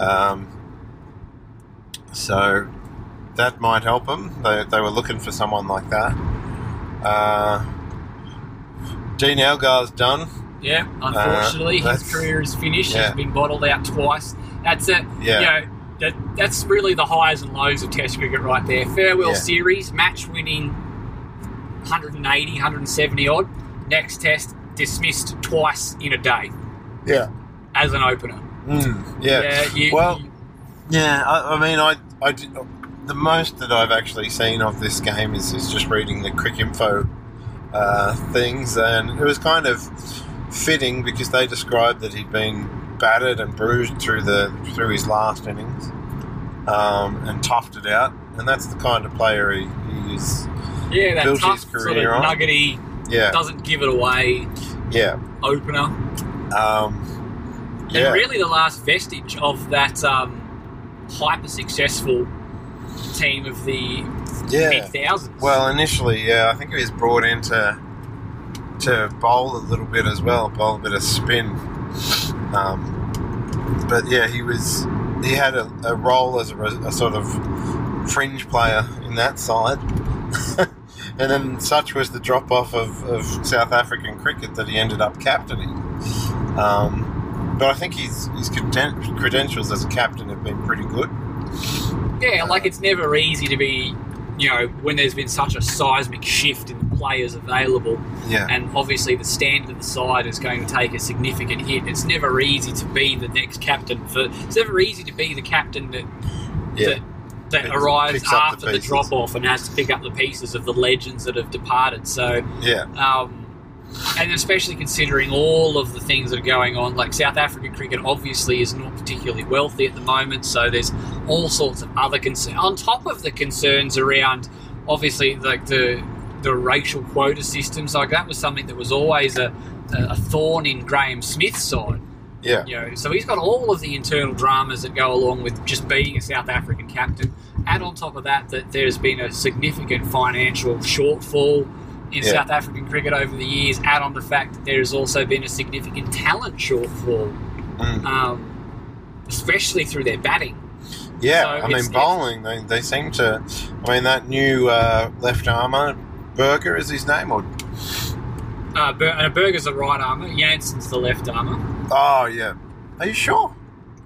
Um, so that might help him. They, they were looking for someone like that. Uh, Dean Elgar's done. Yeah, unfortunately, Uh, his career is finished. yeah. He's been bottled out twice. That's it. Yeah. You know, that, that's really the highs and lows of Test cricket right there. Farewell Yeah. series, match winning 180, 170 odd. Next Test, dismissed twice in a day Yeah. as an opener. Mm, yeah. you, Well, you- Yeah, I, I mean, I, I did, the most that I've actually seen of this game is, is just reading the Cricinfo uh, things, and it was kind of fitting because they described that he'd been battered and bruised through the through his last innings, um, and toughed it out, and that's the kind of player he, he is. yeah, that built tough his sort of on. nuggety, Yeah, doesn't give it away yeah, opener. um, yeah, And really, the last vestige of that um, hyper successful team of the yeah. mid thousands. Well, initially, yeah, I think he was brought in to bowl a little bit as well, bowl a bit of spin. Um, but yeah, he was he had a, a role as a, a sort of fringe player in that side. and then such was the drop off of, of South African cricket that he ended up captaining. Um, but I think his, his creden- credentials as a captain have been pretty good. yeah, like it's never easy to be, you know, when there's been such a seismic shift in players available, Yeah. and obviously the standard of the side is going to take a significant hit. It's never easy to be the next captain for. It's never easy to be the captain that yeah. that, that Picks- arrives picks up the after the, drop off and has to pick up the pieces of the legends that have departed. So. yeah. Um, and especially considering all of the things that are going on, like South African cricket obviously is not particularly wealthy at the moment, so there's all sorts of other concerns. On top of the concerns around, obviously, like the the racial quota systems, like that was something that was always a, a thorn in Graeme Smith's side. Yeah. You know, so he's got all of the internal dramas that go along with just being a South African captain. Add on top of that that there's been a significant financial shortfall in Yeah. South African cricket over the years. Add on the fact that there's also been a significant talent shortfall, Mm. um, especially through their batting. Yeah, So I mean bowling. They, they seem to. I mean that new uh, left armour, Berger is his name, or Uh, Ber- and Berger's the right armour, Jansen's the left armour. oh yeah. Are you sure?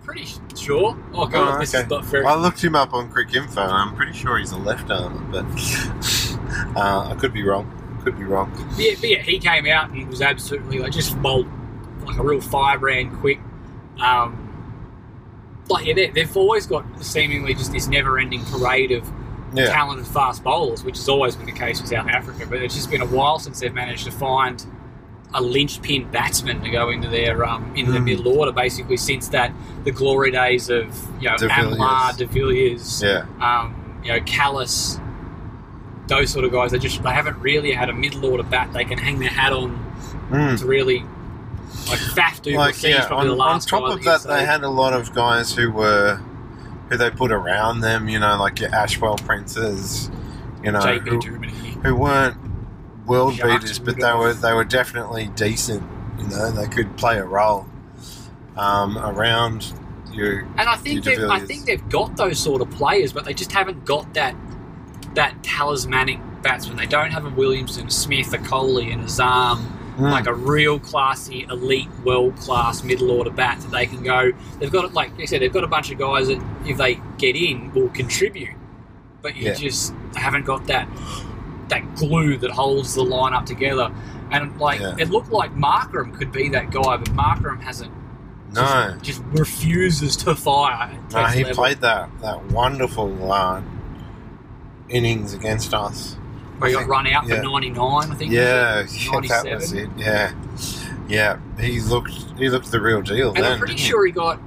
Pretty sure. Oh god, Oh, this okay. is not very. I looked him up on Cricinfo, and I'm pretty sure he's a left armour, but uh, I could be wrong. Could be wrong. But yeah, but yeah, he came out and he was absolutely like just bolt, like a real firebrand quick. Um, like yeah, they- they've always got seemingly just this never-ending parade of Yeah. talented fast bowlers, which has always been the case with South Africa. But it's just been a while since they've managed to find a linchpin batsman to go into their um, into the Mm. middle order. Basically, since that the glory days of you know De Villiers. De Villiers, Yeah. um, you know Kallis, those sort of guys. They just they haven't really had a middle order bat they can hang their hat on Mm. to really like Faf Like, yeah, on, on top of that, they had a lot of guys who were who they put around them. You know, like your Ashwell Princes. You know, who, who weren't world Jacques beaters, but they were they were definitely decent. You know, they could play a role um, around you. And I think they've, I think they've got those sort of players, but they just haven't got that that talismanic batsman. They don't have a Williamson, a Smith, a Kohli, and a Zam, Mm. like a real classy, elite, world class middle order bat that they can go. They've got like I said, they've got a bunch of guys that if they get in will contribute, but you Yeah. just haven't got that that glue that holds the lineup together. And like Yeah. it looked like Markram could be that guy, but Markram hasn't no, just refuses to fire. no, he level. played that that wonderful uh, innings against us. Where he got run out yeah. for 99, I think. Yeah, yeah, that was it. Yeah, yeah. He looked he looked the real deal. And then, I'm pretty didn't he? sure he got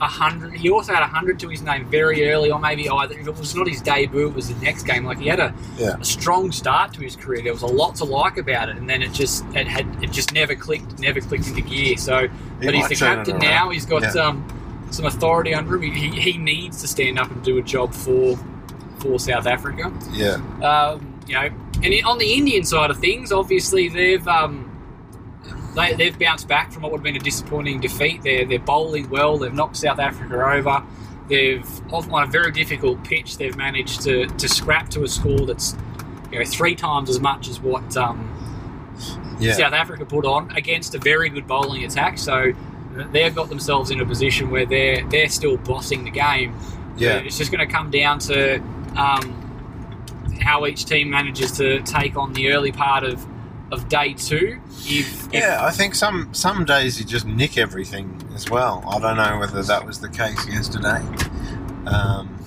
a hundred. He also had a hundred to his name very early, or maybe either if it was not his debut, it was the next game. Like he had a, Yeah. a strong start to his career. There was a lot to like about it, and then it just it had it just never clicked, never clicked into gear. So, He but he's the captain now. He's got Yeah. um, some authority under him. He, he needs to stand up and do a job for for South Africa. Yeah, Um, you know, and on the Indian side of things, obviously they've um, they, they've bounced back from what would have been a disappointing defeat. They're they're bowling well. They've knocked South Africa over. They've on on a very difficult pitch. They've managed to, to scrap to a score that's you know three times as much as what um, yeah, South Africa put on against a very good bowling attack. So they've got themselves in a position where they're they're still bossing the game. yeah. It's just going to come down to um, how each team manages to take on the early part of, of day two. If, if- Yeah, I think some some days you just nick everything as well. I don't know whether that was the case yesterday, um,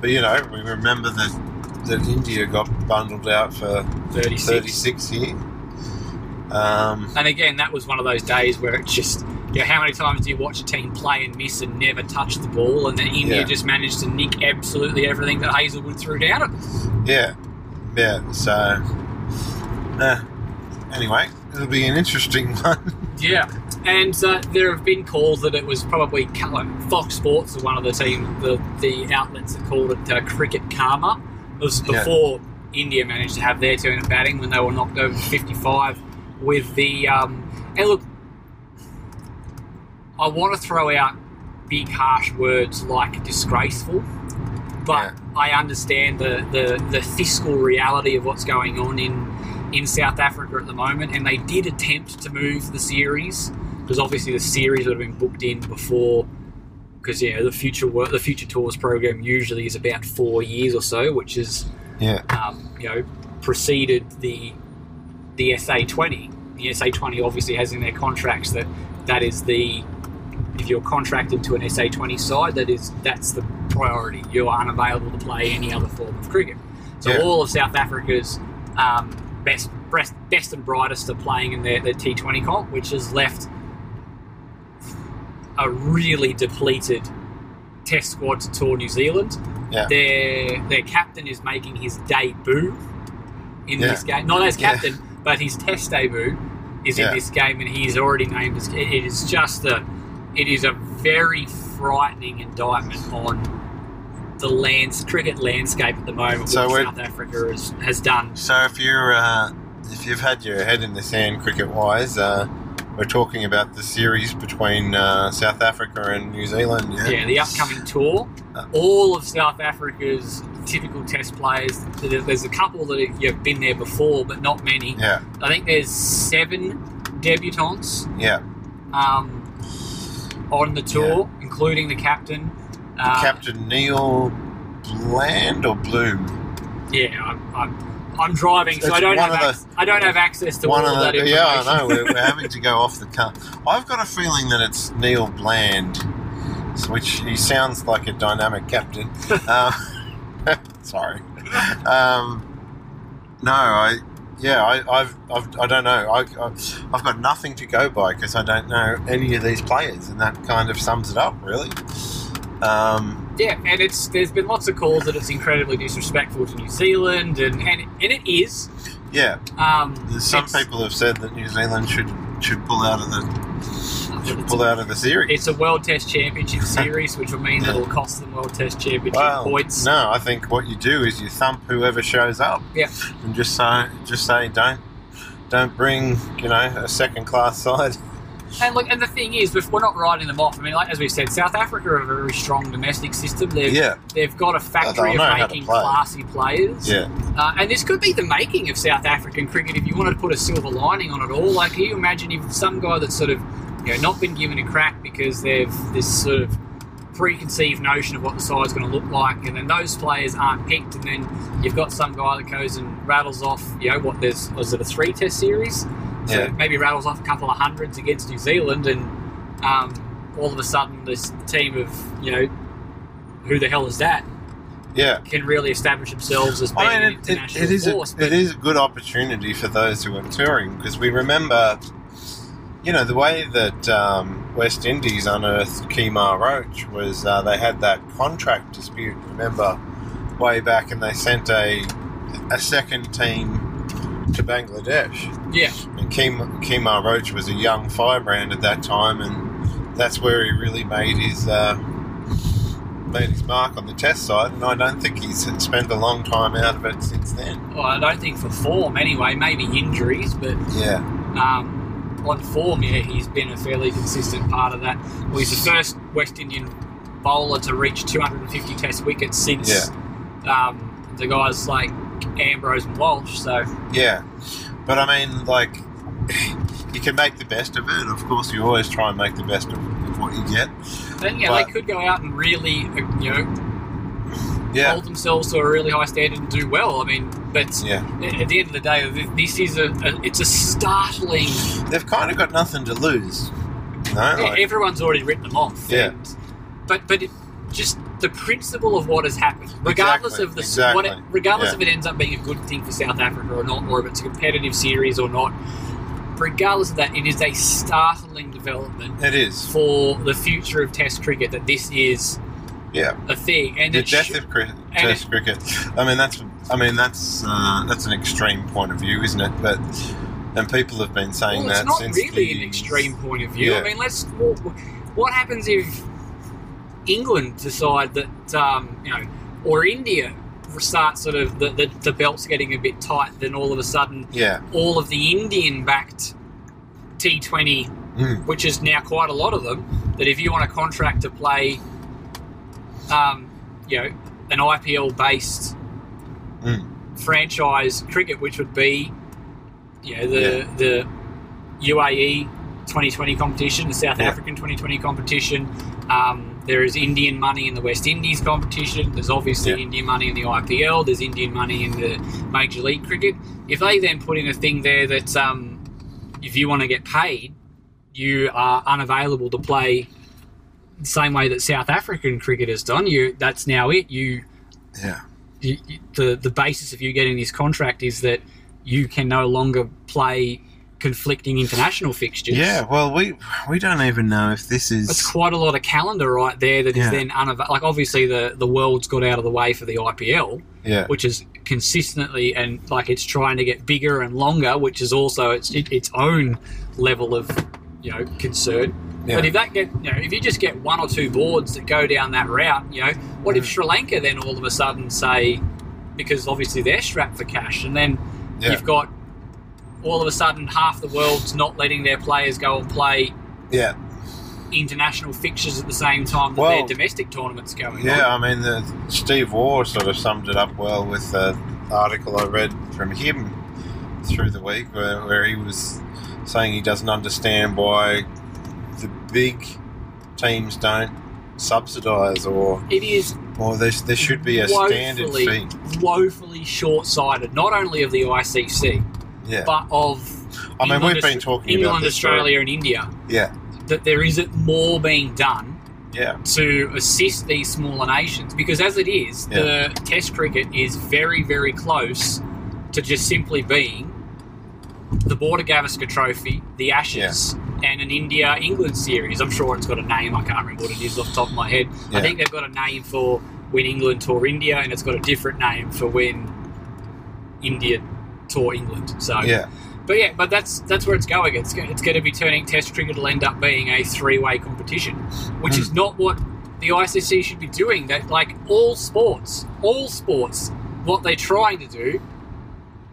but you know we remember that that India got bundled out for 36. thirty six here. Um, And again, that was one of those days where it's just, you know, how many times do you watch a team play and miss and never touch the ball, and then India Yeah. just managed to nick absolutely everything that Hazlewood threw down at them? yeah, yeah. So uh, anyway, it'll be an interesting one. Yeah, and uh, there have been calls that it was probably like Fox Sports, one of the team, the the outlets that called it uh, cricket karma. It was Yeah. before India managed to have their turn at batting when they were knocked over 55 with the. Um, and look, I want to throw out big harsh words like disgraceful, but Yeah. I understand the, the, the fiscal reality of what's going on in in South Africa at the moment, and they did attempt to move the series because obviously the series would have been booked in before. Because yeah, the future work, the future tours program usually is about four years or so, which is yeah, um, you know preceded the the SA twenty. The SA twenty obviously has in their contracts that that is the if you're contracted to an SA twenty side, that is that's the priority. You are unavailable to play any other form of cricket. So Yeah. all of South Africa's um, best, best best and brightest are playing in their, their T20 comp, which has left a really depleted Test squad to tour New Zealand. yeah, Their their captain is making his debut in Yeah. this game, not as captain, but his Test debut is Yeah. in this game, and he's already named as. It is just a, it is a very frightening indictment on the lands cricket landscape at the moment. So what South Africa has, has done. So if you're uh, if you've had your head in the sand cricket wise, uh, we're talking about the series between uh, South Africa and New Zealand. Yeah, Yeah, the upcoming tour. Uh. All of South Africa's typical Test players. There's a couple that have you've been there before, but not many. yeah, I think there's seven debutants yeah. um, on the tour, including the captain. Uh, Captain Neil Bland or Bloom? Yeah, I'm, I'm, I'm driving, so I don't have ac- I don't have access to One all of that the, information. yeah, I know. We're, we're having to go off the car. I've got a feeling that it's Neil Bland which he sounds like a dynamic captain. um, sorry. Um, no, I yeah, I, I've, I've I don't know. I, I've, I've got nothing to go by because I don't know any of these players, and that kind of sums it up, really. Um, Yeah, and it's there's been lots of calls that it's incredibly disrespectful to New Zealand, and and, and it is. yeah, Um, some people have said that New Zealand should should pull out of the should pull a- out of the series. It's a World Test Championship series, which will mean that it'll cost them World Test Championship Well, points. no, I think what you do is you thump whoever shows up. Yeah. and just say just say don't don't bring you know a second class side. And look, and the thing is, we're not writing them off. I mean, like as we said, South Africa are a very strong domestic system. They've Yeah, they've got a factory of making play. classy players. yeah, Uh, and this could be the making of South African cricket if you wanted to put a silver lining on it all. Like, can you imagine if some guy that's sort of, you know, not been given a crack because they've this sort of preconceived notion of what the side's going to look like, and then those players aren't picked, and then you've got some guy that goes and rattles off, you know, what there's was it a three test series? So Yeah. maybe rattles off a couple of hundreds against New Zealand, and um, all of a sudden this team of, you know, who the hell is that? yeah. Can really establish themselves as being I an mean, it, it, international it is a, force. it is a good opportunity for those who are touring because we remember, you know, the way that um, West Indies unearthed Kemar Roach was uh, they had that contract dispute. Remember, way back, and they sent a a second team to Bangladesh. yeah. And Kemar Roach was a young firebrand at that time, and that's where he really made his uh, made his mark on the Test side. And I don't think he's spent a long time out of it since then. Well, I don't think for form anyway. Maybe injuries, but Yeah, um, on form, yeah, he's been a fairly consistent part of that. Well, he's the first West Indian bowler to reach 250 Test wickets since um, the guys like Ambrose and Walsh. So yeah. But I mean, like, you can make the best of it. Of course, you always try and make the best of, of what you get. then, yeah, But- they could go out and really, uh, you know, Yeah, hold themselves to a really high standard and do well. I mean, but yeah. at the end of the day, this is a, a it's a startling. They've kind of got nothing to lose. You know, Yeah, like, everyone's already written them off. Yeah. and- but but it, just the principle of what has happened, regardless Exactly, of the exactly, what it, regardless yeah. if it ends up being a good thing for South Africa or not, or if it's a competitive series or not. Regardless of that, it is a startling development it is. for the future of Test cricket that this is Yeah. a thing. And the it death sh- of cri- Test cricket. I mean, that's I mean that's uh, that's an extreme point of view, isn't it? But and people have been saying well, it's that not since really the, an extreme point of view. Yeah. I mean, let's. What, what happens if England decide that um, you know, or India start sort of the, the, the belt's getting a bit tight? Then all of a sudden, Yeah, all of the Indian-backed T20, Mm. which is now quite a lot of them, that if you want a contract to play, um, you know, an IPL-based Mm. franchise cricket, which would be, you know, the the UAE 2020 competition, the South Yeah. African 2020 competition. Um, there is Indian money in the West Indies competition. There's obviously Yeah. Indian money in the IPL. There's Indian money in the Major League Cricket. If they then put in a thing there that um, if you want to get paid, you are unavailable to play the same way that South African cricket has done. You that's now it. You yeah, you, you- the the basis of you getting this contract is that you can no longer play conflicting international fixtures. yeah. Well, we we don't even know if this is. It's quite a lot of calendar right there that is Yeah. then unavailable. Like, obviously, the, the world's got out of the way for the IPL, yeah, which is consistently and like it's trying to get bigger and longer, which is also its, it, its own level of you know concern. Yeah. But if that get you know if you just get one or two boards that go down that route, you know, what Mm. if Sri Lanka then all of a sudden say because obviously they're strapped for cash, and then Yeah. you've got all of a sudden half the world's not letting their players go and play yeah, international fixtures at the same time that Well, their domestic tournaments going yeah. on. I mean, the, Steve Waugh sort of summed it up well with the article I read from him through the week, where, where he was saying he doesn't understand why the big teams don't subsidise or It is or there, there should be a standard fee. woefully short-sighted, not only of the ICC, Yeah, but of I mean England, we've been talking England, about Australia, and India. Yeah, That there isn't more being done Yeah. to assist these smaller nations because as it is, the Test cricket is very, very close to just simply being the Border Gavaskar Trophy, the Ashes, and an India England series. I'm sure it's got a name. I can't remember what it is off the top of my head. I think they've got a name for when England tour India, and it's got a different name for when India tour England. So Yeah. but yeah, but that's that's where it's going. It's it's going to be turning Test cricket will end up being a three way competition, which is not what the ICC should be doing. That like all sports, all sports, what they're trying to do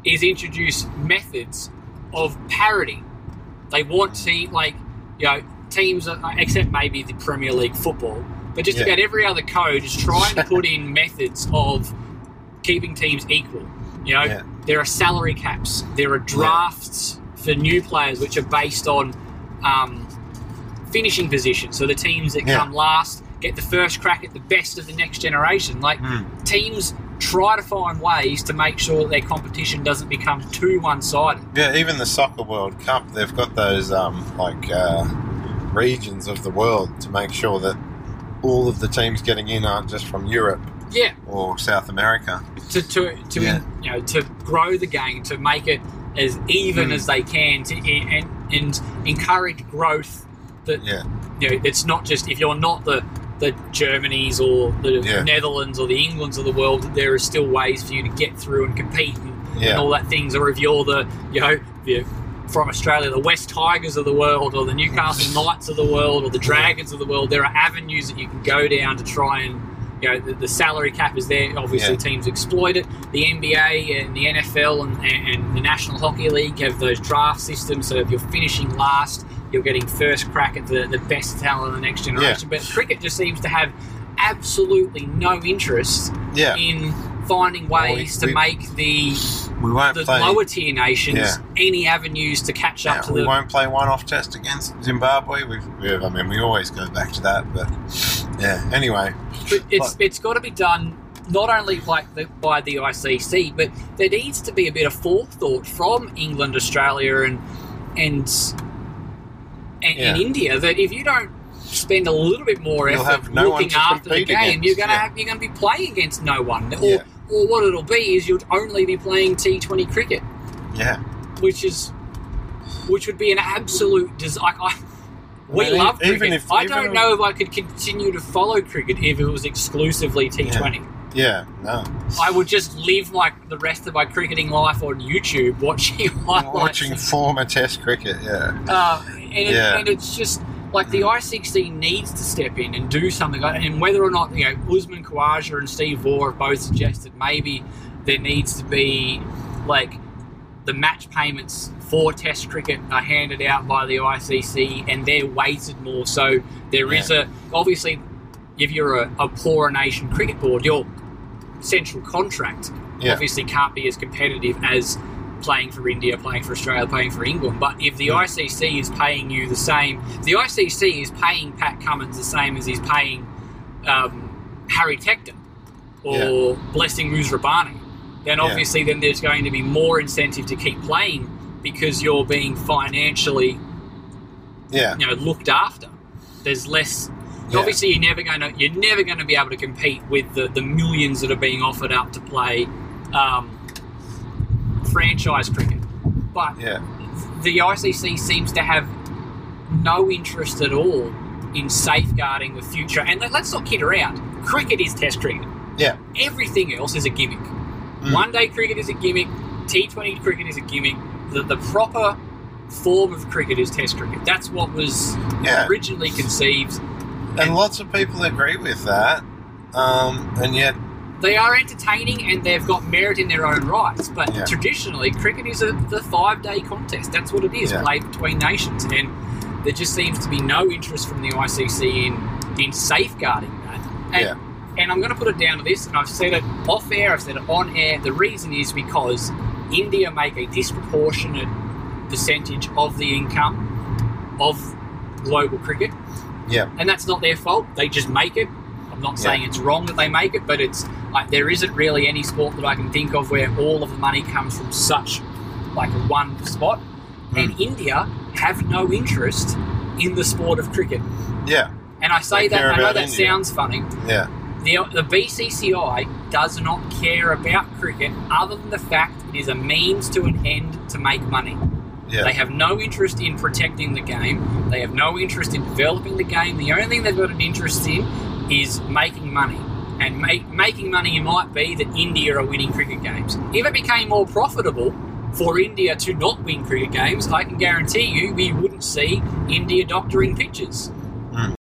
is introduce methods of parity. They want to like you know teams, uh, except maybe the Premier League football, but just Yeah. about every other code is trying to put in methods of keeping teams equal. You know, Yeah. There are salary caps, there are drafts for new players which are based on um, finishing position. So the teams that Yeah. come last get the first crack at the best of the next generation. Like Hmm. teams try to find ways to make sure that their competition doesn't become too one-sided. Yeah, even the Soccer World Cup, they've got those um, like uh, regions of the world to make sure that all of the teams getting in aren't just from Europe Yeah, or South America. to to, to Yeah. you know to grow the game to make it as even Mm. as they can to and and encourage growth that Yeah, you know it's not just if you're not the the Germanys or the Yeah. Netherlands or the Englands of the world there are still ways for you to get through and compete and, Yeah. and all that things or if you're the you know you're from Australia the West Tigers of the world or the Newcastle Knights of the world or the Dragons of the world there are avenues that you can go down to try and you know the, the salary cap is there. Obviously Yeah. teams exploit it. The NBA and the NFL and, and the National Hockey League have those draft systems. So if you're finishing last you're getting first crack at the, the best talent of the next generation. But cricket just seems to have absolutely no interest yeah. in finding Well, we- ways to we- make the We won't the play. lower tier nations Yeah. any avenues to catch yeah, up to we the won't play one-off test against Zimbabwe. We've, we I mean, we always go back to that, but yeah. Anyway, But it's it's got to be done not only like the, by the ICC, but there needs to be a bit of forethought from England, Australia, and and and, Yeah. and India that if you don't spend a little bit more You'll effort no looking after the game, against, you're gonna yeah. have, you're gonna be playing against no one, or Yeah. or what it'll be is you'll only be playing T20 cricket, yeah. which is which would be an absolute dis- I, I, we love even cricket. if- I don't if- know if I could continue to follow cricket if it was exclusively T20. Yeah, no. I would just live like the rest of my cricketing life on YouTube watching highlights. Watching former Test cricket, yeah. uh, and, it, Yeah. and it's just like the ICC needs to step in and do something. And whether or not you know Usman Khawaja and Steve Waugh have both suggested maybe there needs to be like the match payments for Test cricket are handed out by the ICC and they're weighted more. So there is a obviously if you're a, a poorer nation cricket board, your central contract Yeah. obviously can't be as competitive as playing for India, playing for Australia, playing for England. But if the. ICC is paying you the same, the ICC is paying Pat Cummins the same as he's paying um, Harry Tector or Blessing Muzarabani, then Yeah. obviously then there's going to be more incentive to keep playing because you're being financially Yeah. you know looked after. There's less. Yeah. Obviously, you're never going to you're never going to be able to compete with the, the millions that are being offered up to play um, franchise cricket. But Yeah. the ICC seems to have no interest at all in safeguarding the future. And let- let's not kid around. Cricket is Test cricket. Yeah. Everything else is a gimmick. Mm. One day cricket is a gimmick. T20 cricket is a gimmick. The, the proper form of cricket is Test cricket. That's what was Yeah. originally conceived. And lots of people agree with that. Um, and yet, They are entertaining and they've got merit in their own rights. But Yeah. traditionally, cricket is a the five day contest. That's what it is, Yeah. played between nations. And there just seems to be no interest from the ICC in in safeguarding that. And, Yeah. and I'm going to put it down to this, and I've said it off air, I've said it on air. The reason is because India make a disproportionate percentage of the income of global cricket. yeah, and that's not their fault. They just make it. I'm not Yeah. saying it's wrong that they make it, but it's like there isn't really any sport that I can think of where all of the money comes from such like one spot. Hmm. And India have no interest in the sport of cricket. yeah, And I say They that, I know that India. sounds funny. Yeah. The, the BCCI does not care about cricket other than the fact it is a means to an end to make money. Yeah. They have no interest in protecting the game. They have no interest in developing the game. The only thing they've got an interest in is making money. And make, making money it might be that India are winning cricket games. If it became more profitable for India to not win cricket games, I can guarantee you we wouldn't see India doctoring pitches. Mm.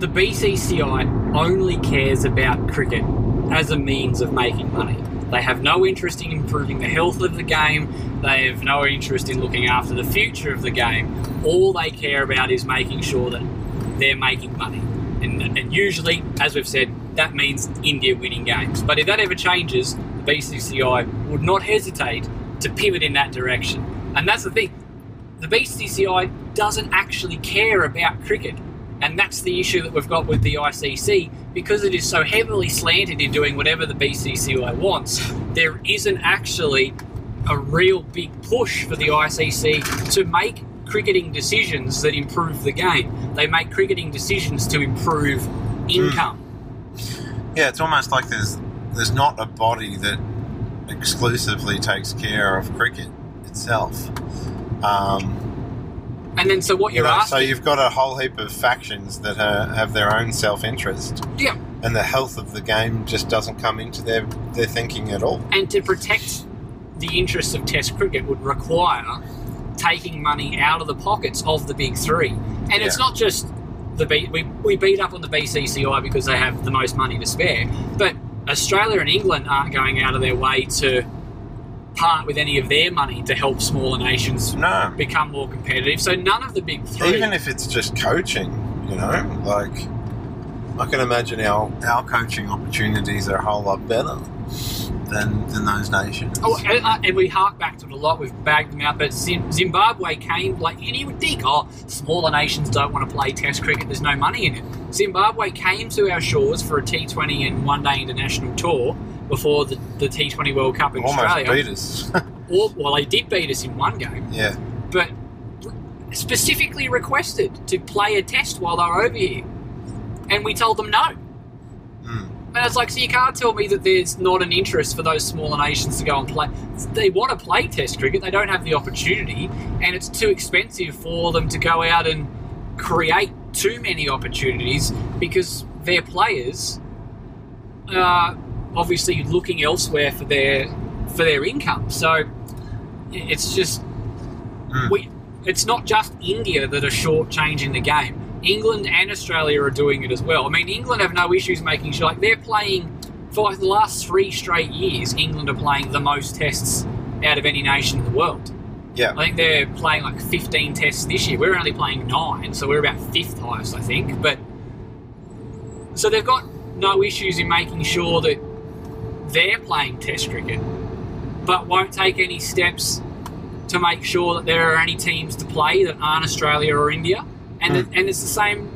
The BCCI only cares about cricket as a means of making money. They have no interest in improving the health of the game. They have no interest in looking after the future of the game. All they care about is making sure that they're making money. And, and usually, as we've said, that means India winning games. But if that ever changes, the BCCI would not hesitate to pivot in that direction. And that's the thing. The BCCI doesn't actually care about cricket. And that's the issue that we've got with the ICC because it is so heavily slanted in doing whatever the BCCI wants. There isn't actually a real big push for the ICC to make cricketing decisions that improve the game. They make cricketing decisions to improve income. Yeah, it's almost like there's there's not a body that exclusively takes care of cricket itself. Um, And then, so what you you're know, so you've got a whole heap of factions that uh, have their own self-interest, yeah, and the health of the game just doesn't come into their their thinking at all. and to protect the interests of Test cricket would require taking money out of the pockets of the big three. And it's not just the B, we, we beat up on the BCCI because they have the most money to spare, but Australia and England aren't going out of their way to part with any of their money to help smaller nations No, become more competitive. So none of the big three. even if it's just coaching, you know, like I can imagine our our coaching opportunities are a whole lot better than than those nations. Oh, and, uh, and we hark back to it a lot. We've bagged them out, but Zimbabwe came like, and you would think, oh, smaller nations don't want to play Test cricket. There's no money in it. Zimbabwe came to our shores for a T20 and one day international tour before the, the T20 World Cup in Almost Australia. beat us. Or, well, they did beat us in one game, yeah, but specifically requested to play a test while they were over here, and we told them no. And it's like, so you can't tell me that there's not an interest for those smaller nations to go and play. They want to play Test cricket, they don't have the opportunity, and it's too expensive for them to go out and create too many opportunities because their players are obviously looking elsewhere for their for their income. So it's just Mm. we. It's not just India that are shortchanging the game. England and Australia are doing it as well. I mean, England have no issues making sure, like, they're playing for like the last three straight years. England are playing the most tests out of any nation in the world. yeah, I think they're playing like 15 tests this year. We're only playing nine, so we're about fifth highest, I think. But so they've got no issues in making sure that they're playing Test cricket, but won't take any steps to make sure that there are any teams to play that aren't Australia or India. And it, and it's the same.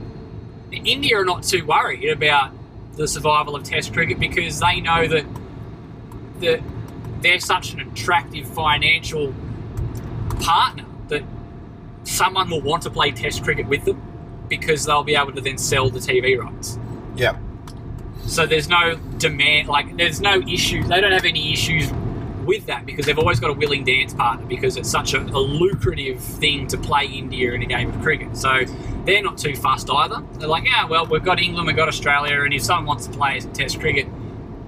India are not too worried about the survival of Test cricket because they know that that they're such an attractive financial partner that someone will want to play Test cricket with them because they'll be able to then sell the TV rights. yeah. So there's no demand, like there's no issues. They don't have any issues with that because they've always got a willing dance partner because it's such a, a lucrative thing to play India in a game of cricket. So they're not too fussed either. They're like, yeah, well, we've got England, we've got Australia, and if someone wants to play Test cricket,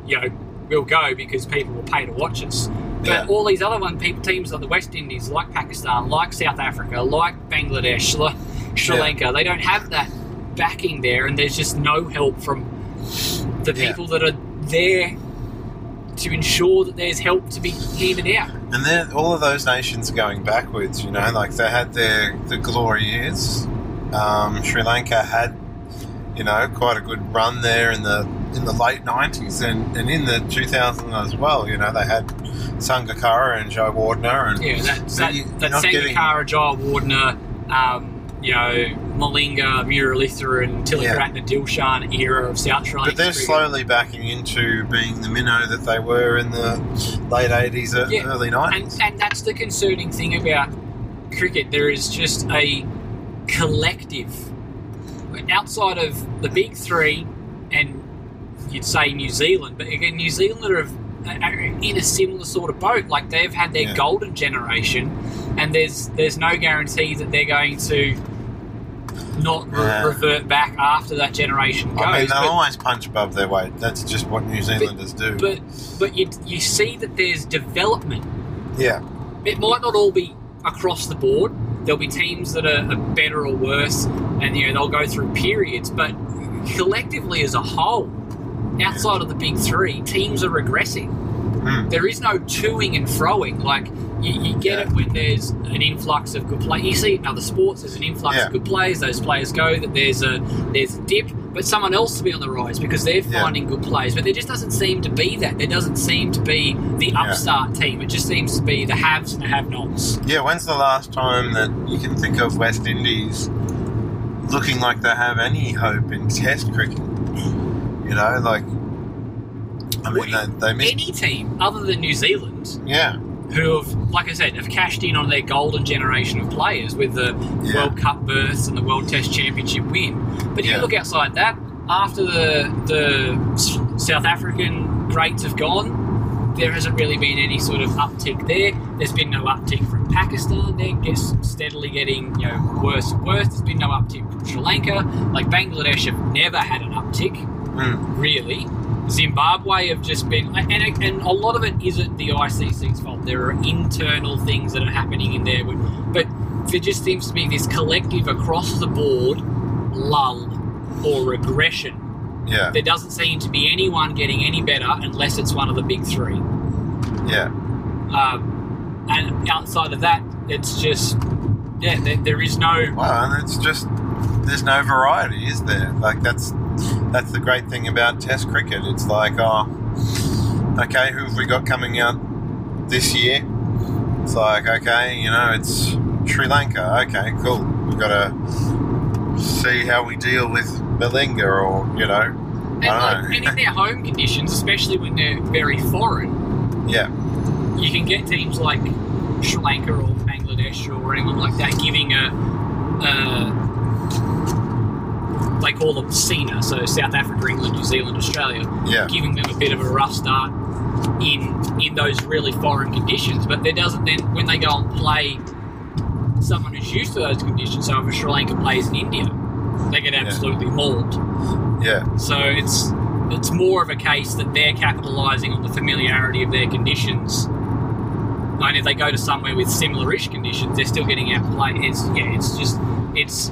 you know, we'll go because people will pay to watch us. But Yeah. all these other one people teams like the West Indies, like Pakistan, like South Africa, like Bangladesh, like Sri Yeah. Lanka, they don't have that backing there, and there's just no help from the Yeah. people that are there to ensure that there's help to be handed out. And then all of those nations are going backwards. You know, like they had their the glory years. Um, Sri Lanka had, you know, quite a good run there in the in the late nineties and, and in the two thousand as well. You know, they had Sangakkara and Jayawardene and Yeah, that, So that, that getting- Jayawardene, um, you know, Malinga, Muralitha, and Tillakaratne Dilshan era of South Sri Lanka. But they're slowly backing into being the minnow that they were in the late eighties, uh, Yeah, early and, nineties. and that's the concerning thing about cricket. There is just a collective outside of the big three, and you'd say New Zealand, but again, New Zealand are, are uh, uh, in a similar sort of boat. Like they've had their Yeah. golden generation, and there's there's no guarantee that they're going to not re- Yeah. revert back after that generation goes. I mean, they'll but- always punch above their weight. That's just what New Zealanders do. but but you, you see that there's development. yeah, It might not all be across the board. There'll be teams that are, are better or worse, and you know they'll go through periods. But collectively, as a whole, outside of the big three, teams are regressing. Hmm. There is no toing and froing. Like you, you get Yeah. it when there's an influx of good play. You see in other sports. There's an influx Yeah. of good players. Those players go. That there's a there's a dip, but someone else to be on the rise because they're Yeah. finding good players. But there just doesn't seem to be that. There doesn't seem to be the Yeah. upstart team. It just seems to be the haves and the have-nots. yeah. When's the last time that you can think of West Indies looking like they have any hope in Test cricket? You know, like I mean, they, they. Any team other than New Zealand Yeah, who have, like I said, have cashed in on their golden generation of players with the Yeah. World Cup berths and the World Test Championship win. But if Yeah. you look outside that, after the the S- South African greats have gone, there hasn't really been any sort of uptick there. There's been no uptick from Pakistan. They're just steadily getting you know worse and worse. There's been no uptick from Sri Lanka. Like Bangladesh have never had an uptick Mm. really. Zimbabwe have just been, and, and a lot of it isn't the ICC's fault. There are internal things that are happening in there, but, but there just seems to be this collective across the board lull or regression. yeah, There doesn't seem to be anyone getting any better unless it's one of the big three. yeah. Um, and outside of that, it's just, yeah, there, there is no. Well, and it's just there's no variety, is there? Like that's that's the great thing about Test cricket. It's like, oh, okay, who have we got coming out this year? It's like, okay, you know, it's Sri Lanka. Okay, cool. We've got to see how we deal with Malinga, or you know, And, I like, and in their home conditions, especially when they're very foreign, yeah, you can get teams like Sri Lanka or Bangladesh or anyone like that giving a, a they call them SENA, so South Africa, England, New Zealand, Australia, yeah, giving them a bit of a rough start in in those really foreign conditions. But there doesn't then when they go and play someone who's used to those conditions. So if a Sri Lanka plays in India, they get absolutely mauled. yeah, So it's it's more of a case that they're capitalising on the familiarity of their conditions. And if they go to somewhere with similar-ish conditions, they're still getting outplayed. It's yeah, it's just it's.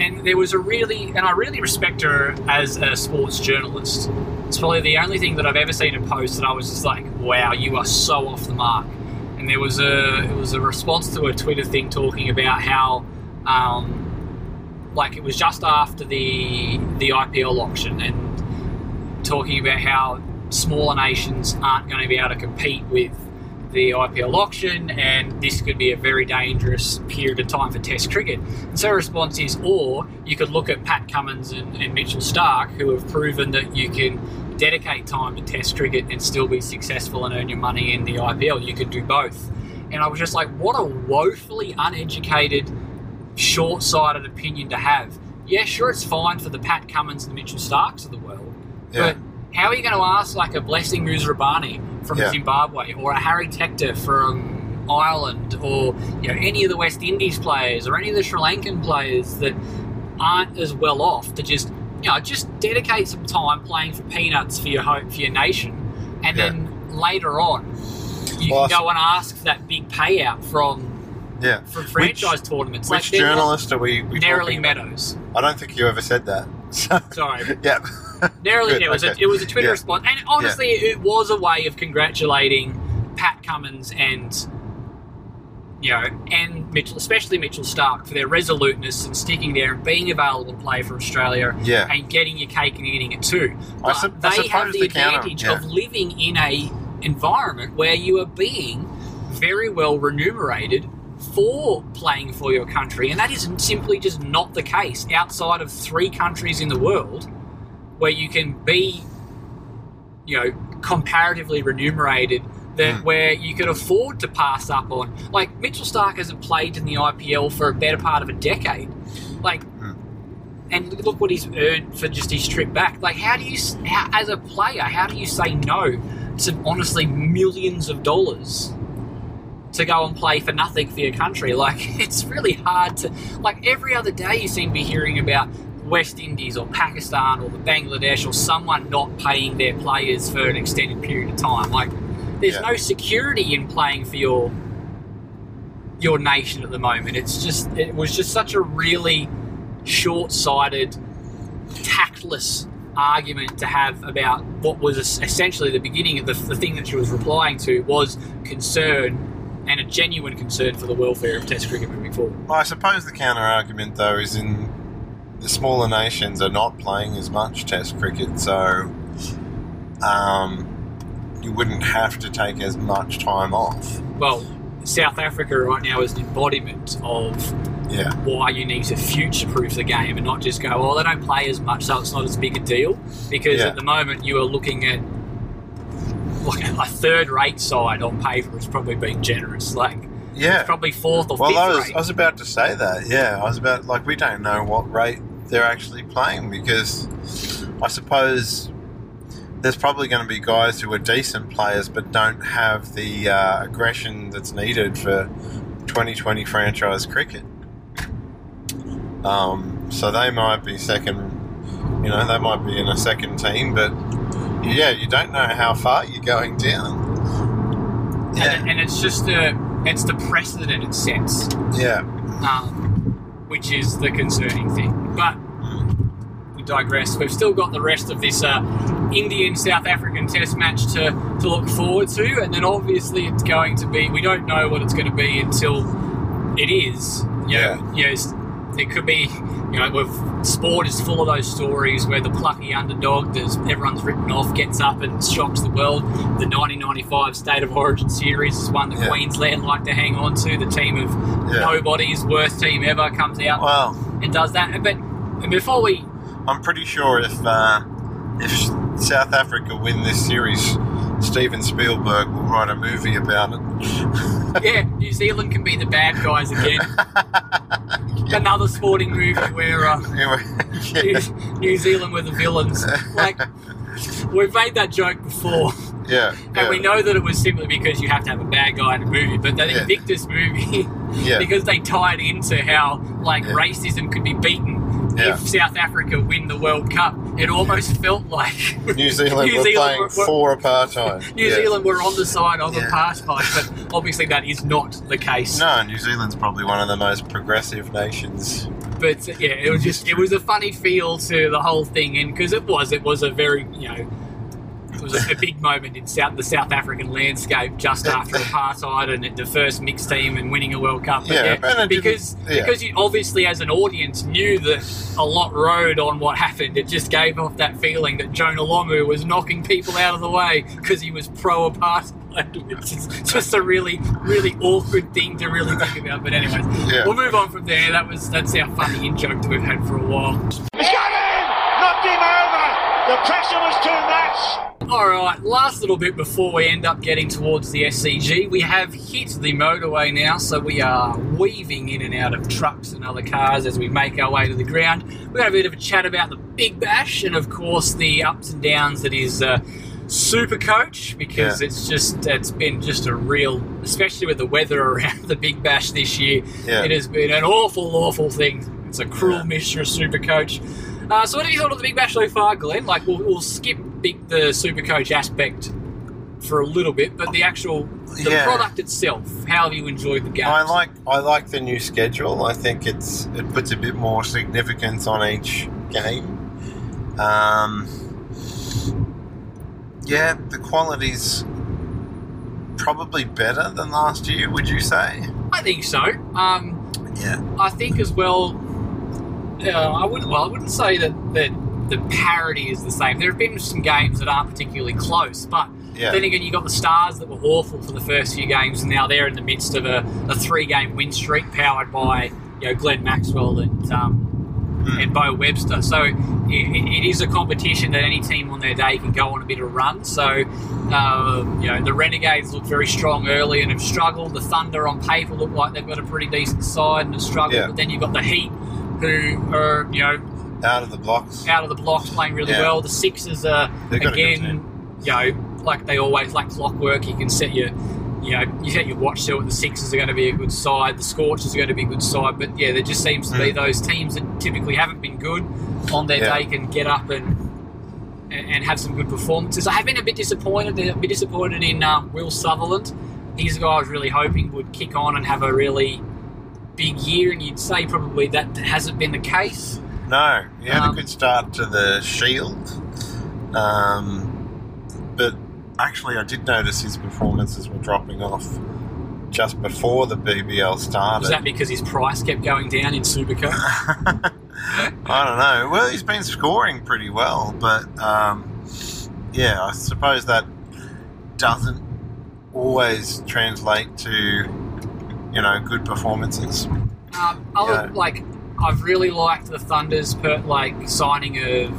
And there was a really, and I really respect her as a sports journalist. It's probably the only thing that I've ever seen her post that I was just like, "Wow, you are so off the mark." And there was a it was a response to a Twitter thing talking about how um, like it was just after the the IPL auction and talking about how smaller nations aren't going to be able to compete with the IPL auction and this could be a very dangerous period of time for test cricket. And so response is or you could look at Pat Cummins and, and Mitchell Starc who have proven that you can dedicate time to test cricket and still be successful and earn your money in the IPL. You could do both. And I was just like, what a woefully uneducated short-sighted opinion to have. Yeah, sure, it's fine for the Pat Cummins and the Mitchell Starcs of the world, yeah, but how are you going to ask like a Blessing Muzarabani from Yeah. Zimbabwe or a Harry Tector from Ireland or you know any of the West Indies players or any of the Sri Lankan players that aren't as well off to just you know just dedicate some time playing for peanuts for your hope for your nation, and Yeah. then later on you Well, can go and ask for that big payout from yeah. from franchise tournaments. Which like journalist are we? we Narrowly? Meadows. I don't think you ever said that. So, Sorry. yeah. Narrowly, Good, it was a, it was a Twitter Yeah. response, and honestly, it was a way of congratulating Pat Cummins and you know and Mitchell, especially Mitchell Starc, for their resoluteness and sticking there and being available to play for Australia Yeah. and getting your cake and eating it too. But I they have the the advantage yeah. of living in a environment where you are being very well remunerated for playing for your country, and that is simply just not the case outside of three countries in the world where you can be, you know, comparatively remunerated. That Hmm. where you could afford to pass up on, like Mitchell Starc hasn't played in the IPL for a better part of a decade. Like, Hmm. and look what he's earned for just his trip back. Like, how do you, how, as a player, how do you say no to honestly millions of dollars to go and play for nothing for your country? Like, it's really hard to. Like, every other day you seem to be hearing about West Indies or Pakistan or the Bangladesh or someone not paying their players for an extended period of time. Like, there's Yeah. no security in playing for your your nation at the moment. It's just it was just such a really short-sighted, tactless argument to have about what was essentially the beginning of the, the thing that she was replying to was concern and a genuine concern for the welfare of Test cricket moving forward. Well, I suppose the counter argument, though, is in the smaller nations are not playing as much Test cricket, so um, you wouldn't have to take as much time off. Well, South Africa right now is an embodiment of Yeah, why you need to future-proof the game and not just go, oh, they don't play as much, so it's not as big a deal. Because Yeah. at the moment, you are looking at like a third-rate side on paper is probably being generous. Like yeah. it's probably fourth or Well, fifth I was, rate. I was about to say that. Yeah, I was about like we don't know what rate they're actually playing because I suppose there's probably going to be guys who are decent players but don't have the uh, aggression that's needed for 2020 franchise cricket. Um, so they might be second, you know, they might be in a second team, but yeah, you don't know how far you're going down. Yeah, and, and it's just the it's the precedent it sets, yeah, um, which is the concerning thing. But we digress. We've still got the rest of this uh, Indian South African Test match to to look forward to, and then obviously it's going to be. We don't know what it's going to be until it is. You Yeah. know, you know, it could be. You know, with sport is full of those stories where the plucky underdog that everyone's written off gets up and shocks the world. The 1995 State of Origin series is one that Yeah. Queensland like to hang on to. The team of Yeah. nobody's worst team ever comes out well. and does that. But before we I'm pretty sure if uh, if South Africa win this series, Steven Spielberg will write a movie about it. yeah, New Zealand can be the bad guys again. Another sporting movie where uh, New, yeah, New Zealand were the villains. Like we've made that joke before, yeah, and we know that it was simply because you have to have a bad guy in a movie. But that Yeah. Invictus movie, Yeah. because they tied into how like Yeah. racism could be beaten Yeah. if South Africa win the World Cup. It almost felt like New Zealand New were Zealand playing were- for apartheid. New Yeah. Zealand were on the side of Yeah. apartheid, but obviously that is not the case. No, New Zealand's probably one of the most progressive nations. But uh, yeah, it was just it was a funny feel to the whole thing, and because it was, it was a very you know. It was a, a big moment in South, the South African landscape just after apartheid and the first mixed team and winning a World Cup. But Yeah, yeah, and because yeah. because you obviously as an audience knew that a lot rode on what happened. It just gave off that feeling that Jonah Lomu was knocking people out of the way because he was pro apartheid. It's just, just a really really awkward thing to really think about. But anyways, Yeah. we'll move on from there. That was that's our funny in joke that we've had for a while. He's got him! Knocked him over! The pressure was too much! All right, last little bit before we end up getting towards the SCG. We have hit the motorway now, so we are weaving in and out of trucks and other cars as we make our way to the ground. We're going to have a bit of a chat about the Big Bash and, of course, the ups and downs that is uh, Super Coach because Yeah. it's just it's been just a real, especially with the weather around the Big Bash this year. Yeah. It has been an awful, awful thing. It's a cruel Yeah. mixture of Super Coach. Uh, so, what have you thought of the Big Bash so far, Glen? Like, we'll, we'll skip big, the Super Coach aspect for a little bit, but the actual the Yeah. product itself. How have you enjoyed the game? I like I like the new schedule. I think it's it puts a bit more significance on each game. Um, yeah, the quality's probably better than last year. Would you say? I think so. Um, Yeah. I think as well. Uh, I wouldn't. Well, I wouldn't say that that the parity is the same. There have been some games that aren't particularly close, but Yeah. then again, you got the Stars that were awful for the first few games, and now they're in the midst of a, a three-game win streak powered by you know Glenn Maxwell and um, and Beau Webster. So it, it is a competition that any team on their day can go on a bit of a run. So uh, you know the Renegades look very strong early and have struggled. The Thunder on paper look like they've got a pretty decent side and have struggled. Yeah. But then you've got the Heat, who are you know out of the blocks. out of the blocks playing really Yeah. well. The Sixers are They've got a good again, you know, like they always like clockwork. You can set your, you know, you set your watch to it. The Sixers are going to be a good side. The Scorchers are going to be a good side. But yeah, there just seems to be Mm. those teams that typically haven't been good on their Yeah. day can get up and. And have some good performances. I have been a bit disappointed. A bit disappointed in um, Will Sutherland. He's a guy I was really hoping would kick on and have a really big year, and you'd say probably that hasn't been the case. No, he had Um, a good start to the Shield, um, but actually, I did notice his performances were dropping off just before the BBL started. Was that because his price kept going down in Supercup? I don't know. Well, he's been scoring pretty well, but um, yeah, I suppose that doesn't always translate to you know good performances. Um, other, Yeah. like I've really liked the Thunder's per, like signing of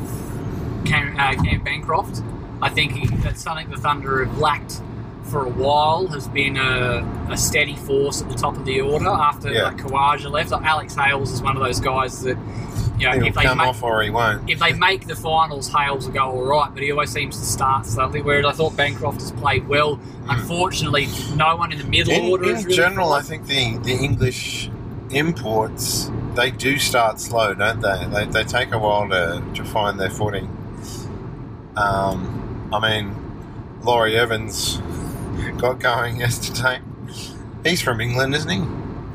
Cam, uh, Cam Bancroft. I think he, that's something the Thunder have lacked for a while. Has been a, a steady force at the top of the order after Yeah. like Khawaja left. Like, Alex Hales is one of those guys that you know He'll if they come make, off or he won't. if they make the finals, Hales will go all right, but he always seems to start slowly. Whereas I thought Bancroft has played well. Unfortunately, no one in the middle In, order. in really general, I think the, the English imports they do start slow, don't they? They, they take a while to, to find their footing. Um, I mean, Laurie Evans got going yesterday. He's from England, isn't he?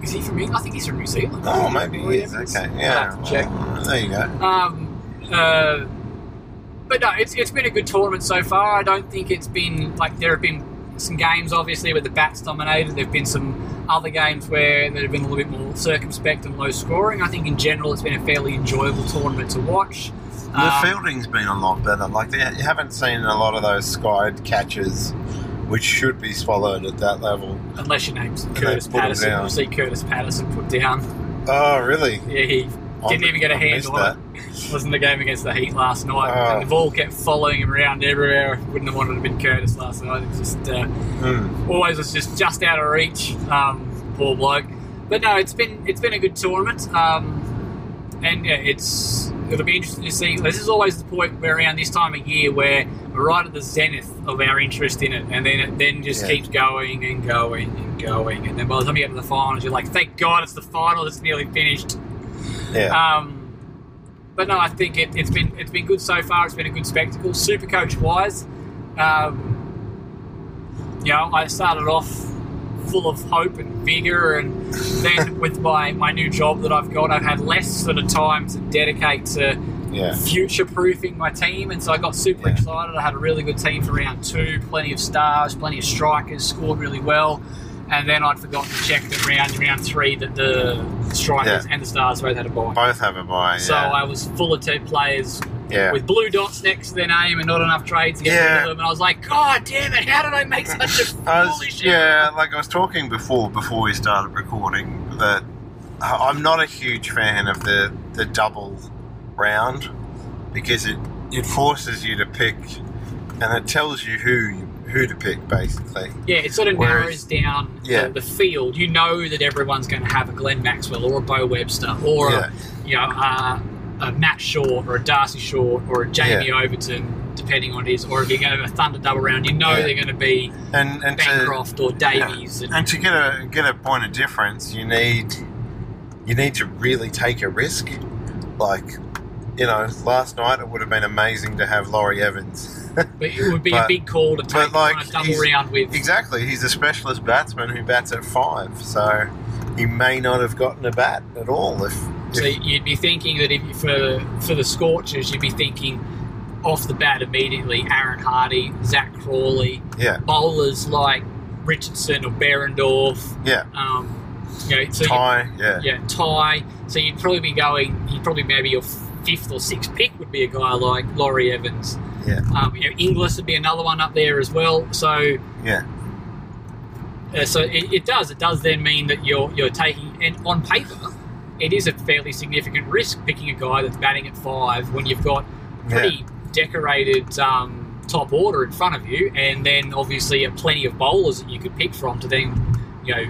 Is he from? I think he's from New Zealand. Oh, maybe he is. Okay, yeah. check. there you go. Um, uh, but no, it's, it's been a good tournament so far. I don't think it's been like there have been some games obviously where the bats dominated. There have been some other games where there have been a little bit more circumspect and low scoring. I think in general it's been a fairly enjoyable tournament to watch. The Um, fielding's been a lot better. Like they, you haven't seen a lot of those skied catches, which should be swallowed at that level. unless your name's Curtis Patterson, you'll see Curtis Patterson put down. Oh, really? Yeah, he I didn't even get a hand on it. Wasn't the game against the Heat last night. Oh. And the ball kept following him around everywhere. Wouldn't have wanted to have been Curtis last night. It was just uh, Hmm. always was just just out of reach. Um, poor bloke. But no, it's been it's been a good tournament. Um, and yeah, it's it'll be interesting to see. This is always the point where around this time of year where we're right at the zenith of our interest in it, and then it then just Yeah. keeps going and going and going, and then by the time you get to the finals, you're like, thank God it's the final. It's nearly finished. Yeah. Um, but no, I think it, it's been it's been good so far. It's been a good spectacle. Super coach wise, um, you know, I started off full of hope and vigor, and then with my my new job that I've got, I've had less sort of time to dedicate to yeah. future proofing my team, and so I got super Yeah. excited. I had a really good team for round two, plenty of stars, plenty of strikers, scored really well. And then I'd forgotten to check that round round three that the strikers Yeah. and the stars both had a bye. Both have a buy. So. I was full of two players yeah. with blue dots next to their name and not enough trades to get rid Yeah. of them. And I was like, God damn it, how did I make such a foolish yeah, like I was talking before, before we started recording, that I'm not a huge fan of the the double round because it it forces you to pick, and it tells you who you, who to pick basically. Yeah, it sort of Whereas- narrows down Yeah. the, the field. You know that everyone's going to have a Glenn Maxwell or a Beau Webster or Yeah. a, you know uh, a Matt Short or a Darcy Short or a Jamie Overton, depending on his. Or if you're going to have a Thunder double round, you know Yeah. they're going to be And and to, Bancroft or Davies. and- and to get a get a point of difference, you need you need to really take a risk. Like, you know, last night it would have been amazing to have Laurie Evans. But it would be a big call to take like, on a double round with. Exactly, he's a specialist batsman who bats at five, so he may not have gotten a bat at all if. So you'd be thinking that if for for the Scorchers, you'd be thinking off the bat immediately Aaron Hardie, Zak Crawley, yeah, bowlers like Richardson or Behrendorff. yeah, Um, you know, so Tye, yeah, yeah, Tye. So you'd probably be going. You'd probably maybe your fifth or sixth pick would be a guy like Laurie Evans. Yeah, Um, you know, Inglis would be another one up there as well. So yeah, Uh, so it, it does. It does then mean that you're you're taking, and on paper, it is a fairly significant risk picking a guy that's batting at five when you've got pretty decorated um, top order in front of you, and then obviously a plenty of bowlers that you could pick from to then you know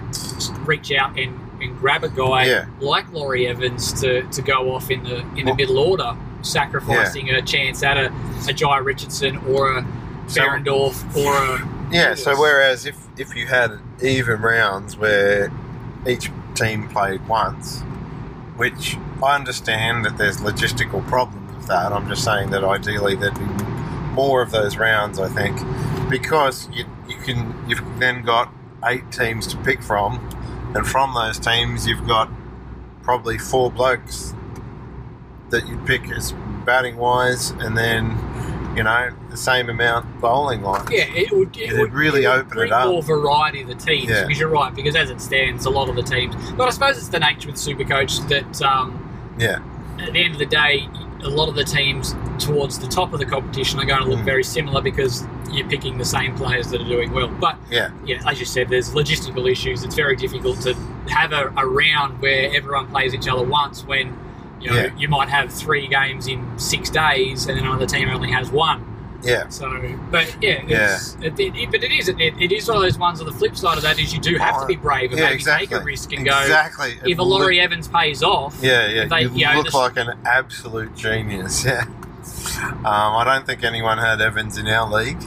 reach out and, and grab a guy Yeah. like Laurie Evans to, to go off in the in the Well- middle order. Sacrificing a chance at a, a Jhye Richardson or a So- Behrendorff or a Yeah, so whereas if, if you had even rounds where each team played once, which I understand that there's logistical problems with that, I'm just saying that ideally there'd be more of those rounds, I think, because you, you can you've then got eight teams to pick from, and from those teams you've got probably four blokes that you pick as batting wise, and then you know the same amount bowling wise. Yeah, it would. It It'd would really would open it up. more variety of the teams. Yeah. Because you're right. Because as it stands, a lot of the teams. But I suppose it's the nature with Supercoach that um, Yeah, at the end of the day, a lot of the teams towards the top of the competition are going to look Mm. very similar because you're picking the same players that are doing well. But yeah, yeah, as you said, there's logistical issues. It's very difficult to have a, a round where everyone plays each other once when you know Yeah. you might have three games in six days and then another team only has one. yeah, So, but yeah, it's, It, it, but it is it, it is one of those ones. On the flip side of that is you do have to be brave and yeah, maybe exactly. take a risk and go. exactly. If a Laurie Evans pays off, Yeah, yeah. They- you you know, look this- like an absolute genius. Yeah. Um, I don't think anyone had Evans in our league.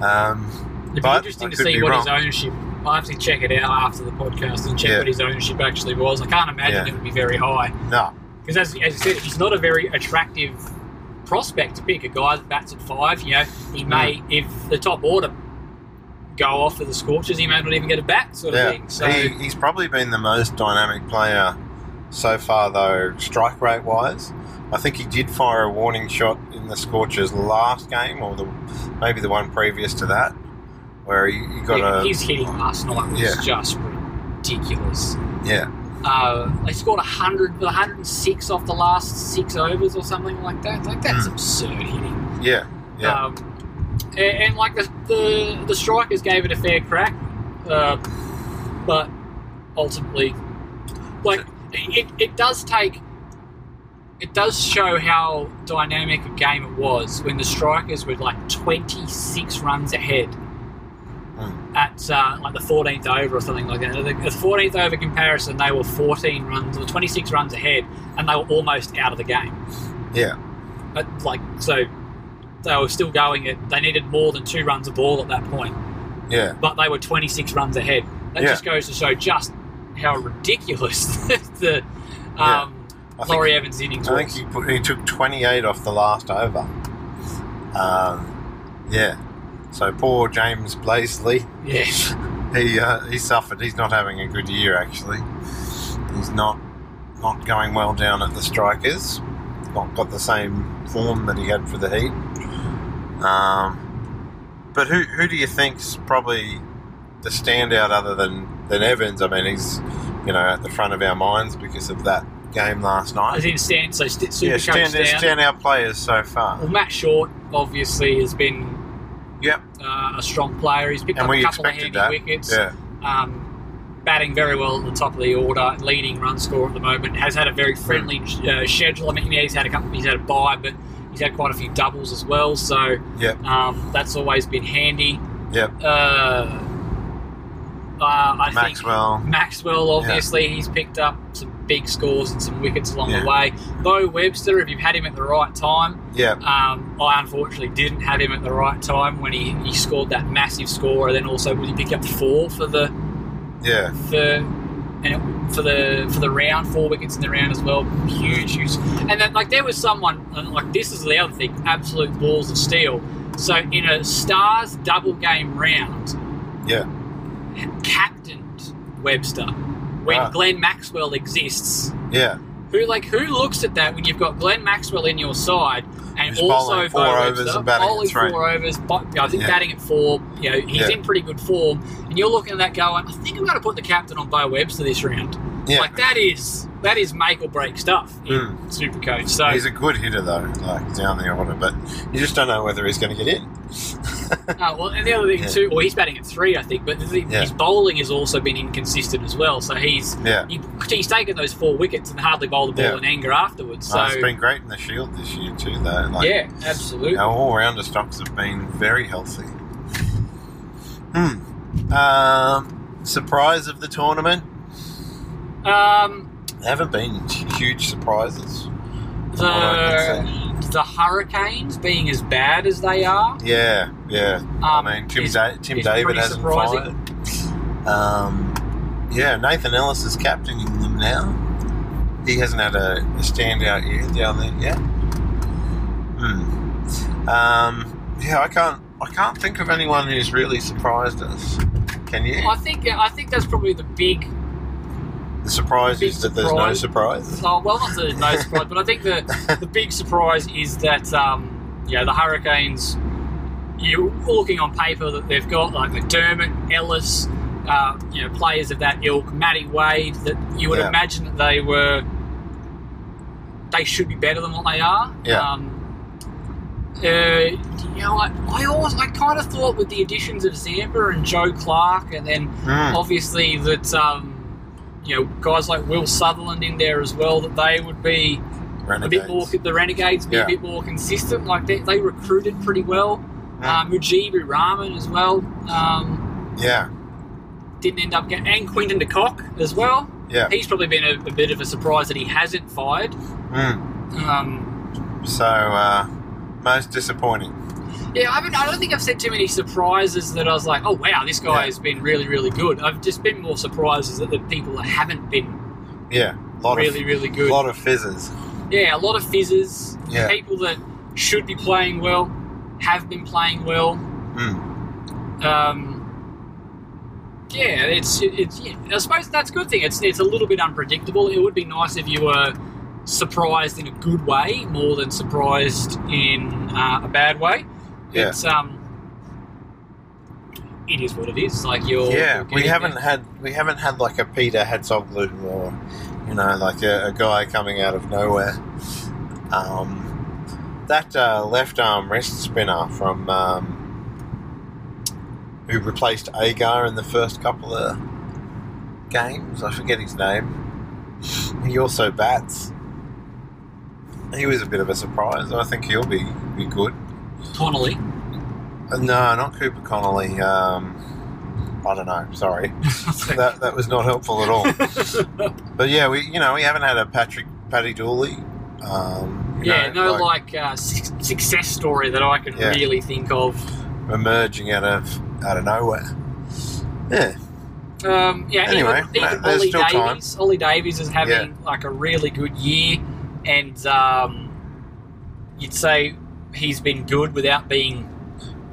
Um, it'd be interesting I to see what his ownership. I have to check it out after the podcast and check Yeah. what his ownership actually was. I can't imagine Yeah. it would be very high. no. Because as, as you said, he's not a very attractive prospect to pick. A guy that bats at five, you know, he may, mm. if the top order go off for the Scorchers, he may not even get a bat, sort of thing. So He, he's probably been the most dynamic player so far, though, strike rate wise. I think he did fire a warning shot in the Scorchers last game, or the maybe the one previous to that, where he, he got yeah, a his hitting last night was Yeah. just ridiculous. yeah, Uh, they scored 100, 106 off the last six overs or something like that. Like that's Mm. absurd hitting. yeah, yeah, Um, and, and like the, the the strikers gave it a fair crack, uh, but ultimately, like it, it does take. It does show how dynamic a game it was when the strikers were like 26 runs ahead. At uh, like the 14th over or something like that. The, the 14th over comparison, they were 14 runs or 26 runs ahead, and they were almost out of the game. yeah, But like so, they were still going. At, they needed more than two runs a ball at that point, yeah, but they were 26 runs ahead. That Yeah. just goes to show just how ridiculous the Yeah. um, think- Laurie Evans innings I was. think he, put, he took 28 off the last over. Um, yeah. So poor James Bazley, yeah, he uh, he suffered. He's not having a good year actually. He's not not going well down at the strikers. Not got the same form that he had for the Heat. Um, but who who do you think's probably the standout other than than Evans? I mean, he's you know at the front of our minds because of that game last night. as in stand. So st- super Yeah, stand, down. stand players so far. Well, Matt Short obviously has been Yep, uh, a strong player. He's picked and up a couple of handy that. wickets. Yeah, um, batting very well at the top of the order, leading run score at the moment. Has had a very friendly uh, schedule. I mean, yeah, he's had a couple, he's had a bye, but he's had quite a few doubles as well. So Yep. um, that's always been handy. yep. Uh, uh, I Maxwell. think Maxwell, obviously, he's picked up some big scores and some wickets along Yeah. the way. Beau Webster, if you've had him at the right time, yeah. um, I unfortunately didn't have him at the right time when he, he scored that massive score, and then also when he picked up four for the Yeah. for and it, for the for the round, four wickets in the round as well. Huge, huge. And then like there was someone and, like this is the other thing, absolute balls of steel. So in a Stars double game round, Yeah. captained Webster when Right. Glenn Maxwell exists. Yeah. Who like who looks at that when you've got Glenn Maxwell in your side and Who's also four overs and batting at bowling three. four overs, but, I think Yeah. batting at four. You know he's Yeah. in pretty good form, and you're looking at that going, I think I'm going to put the captain on Beau Webster this round. Yeah. Like that is that is make or break stuff in Mm. Supercoach. So He's a good hitter though, like down the order, but you just don't know whether he's going to get in. uh, well, and the other thing Yeah. too, well, he's batting at three, I think, but the, Yeah. his bowling has also been inconsistent as well. So he's Yeah. he, he's taken those four wickets and hardly bowled the ball Yeah. in anger afterwards. So No, it's been great in the Shield this year too, though. Like, yeah, absolutely. Our all-rounder stocks have been very healthy. Hmm. Um, surprise of the tournament? Um, There haven't been huge surprises. The the Hurricanes being as bad as they are. Yeah, yeah. Um, I mean, Tim, is- da- Tim David hasn't surprising. fired. Um, yeah, Nathan Ellis is captaining them now. He hasn't had a, a standout year down there yet. Hmm. Um, yeah, I can't. I can't think of anyone who's really surprised us. Can you? I think I think that's probably the big. The surprise is that there's no surprise. surprise. Oh, well, not that there's no surprise, but I think the the big surprise is that um, yeah, the Hurricanes. You're looking on paper that they've got like McDermott, Ellis, uh, you know, players of that ilk, Matty Wade. That you would Yeah. imagine that they were. They should be better than what they are. Yeah. Um, uh, you know, I, I always, I kind of thought with the additions of Zampa and Joe Clarke, and then Hmm. obviously that um, you know guys like Will Sutherland in there as well, that they would be a bit more Renegades. the Renegades be Yeah. a bit more consistent. Like they, they recruited pretty well. Mm. Uh, Mujeeb Ur Rahman as well um, Yeah, didn't end up getting, and Quinton de Kock as well. yeah. He's probably been a, a bit of a surprise that he hasn't fired. Hmm. Um, So, uh, most disappointing. Yeah, I haven't. I don't think I've said too many surprises that I was like, "Oh wow, this guy Yeah. has been really, really good." I've just been more surprises that the people that haven't been Yeah, lot really, of really good. A lot of fizzes. yeah, a lot of fizzes. Yeah. People that should be playing well have been playing well. Hmm. Um, yeah, it's it's. Yeah, I suppose that's a good thing. It's it's a little bit unpredictable. It would be nice if you were surprised in a good way more than surprised in uh, a bad way. Yeah. It's um. It is what it is. Like you're. Yeah, you're we haven't there. had we haven't had like a Peter Hatzoglou or you know like a, a guy coming out of nowhere. Um, that uh, left arm wrist spinner from um, who replaced Agar in the first couple of games. I forget his name. He also bats. He was a bit of a surprise. I think he'll be be good. Connolly. Uh, No, not Cooper Connolly. Um, I don't know. Sorry, that that was not helpful at all. but yeah, we you know we haven't had a Patrick Paddy Dooley. Um, yeah, know, no like, uh, su- success story that I can Yeah. really think of. emerging out of out of nowhere. Yeah, Um, yeah, Anyway, even, even Ollie still time. Davies. Ollie Davies is having like a really good year, and um, you'd say he's been good without being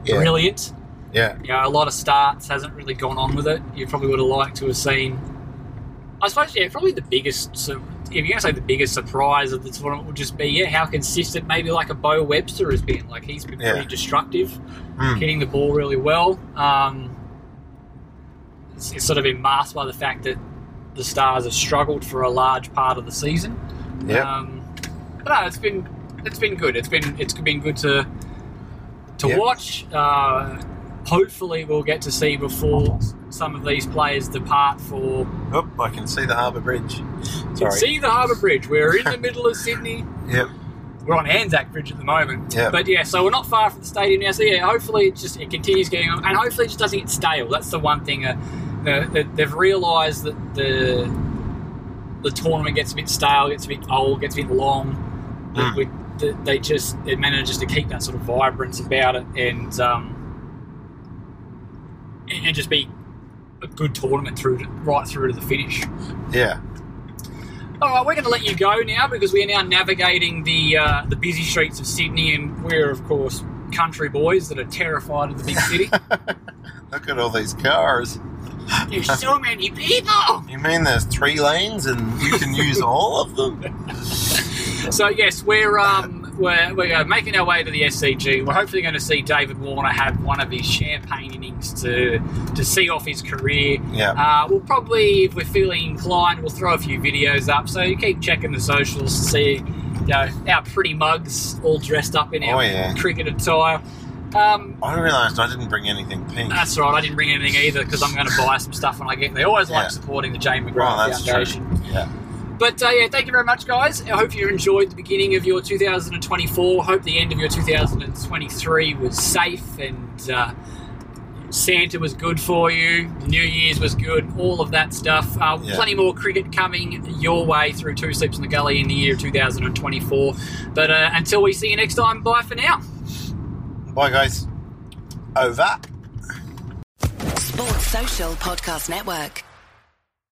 yeah, brilliant. yeah, You know, a lot of starts hasn't really gone on with it. You probably would have liked to have seen. I suppose, yeah, probably the biggest. So if you're going to say the biggest surprise of the tournament would just be, yeah, how consistent maybe like a Beau Webster has been. Like he's been Yeah. pretty destructive, Hmm. hitting the ball really well. Um, it's, it's sort of been masked by the fact that the Stars have struggled for a large part of the season. Yep. Um, but no, it's been it's been good. It's been it's been good to to Yep. watch. Uh, hopefully, we'll get to see before some of these players depart for. Oh, I can see the Harbour Bridge. Sorry. See the Harbour Bridge. We're in the middle of Sydney. Yep. We're on Anzac Bridge at the moment. Yep. But yeah, so we're not far from the stadium now. So yeah, hopefully it just it continues getting on, and hopefully it just doesn't get stale. That's the one thing. Uh, the, the, they've realised that the the tournament gets a bit stale, gets a bit old, gets a bit long. Mm. we, that they just it manages to keep that sort of vibrance about it, and um, and and just be a good tournament through to, right through to the finish. Yeah. All right, we're going to let you go now because we are now navigating the uh, the busy streets of Sydney, and we're of course country boys that are terrified of the big city. Look at all these cars. There's so many people. You mean there's three lanes and you can use all of them? So yes, we're um we're we're making our way to the SCG. We're hopefully going to see David Warner have one of his champagne innings to to see off his career. Yeah. Uh, we'll probably, if we're feeling inclined, we'll throw a few videos up. So you keep checking the socials to see, you know, our pretty mugs all dressed up in our Oh, yeah. cricket attire. Um, I realised I didn't bring anything pink. that's right. I didn't bring anything either because I'm going to buy some stuff when I get there. Always Yeah. like supporting the Jane Well, McGrath that's Foundation. true. Yeah. But uh, yeah, thank you very much, guys. I hope you enjoyed the beginning of your 2024. Hope the end of your 2023 was safe and uh, Santa was good for you. New Year's was good. All of that stuff. Uh, Yeah. Plenty more cricket coming your way through Two Sleeps in the Gully in the year 2024. But uh, until we see you next time, bye for now. Bye, guys. Over. Sports Social Podcast Network.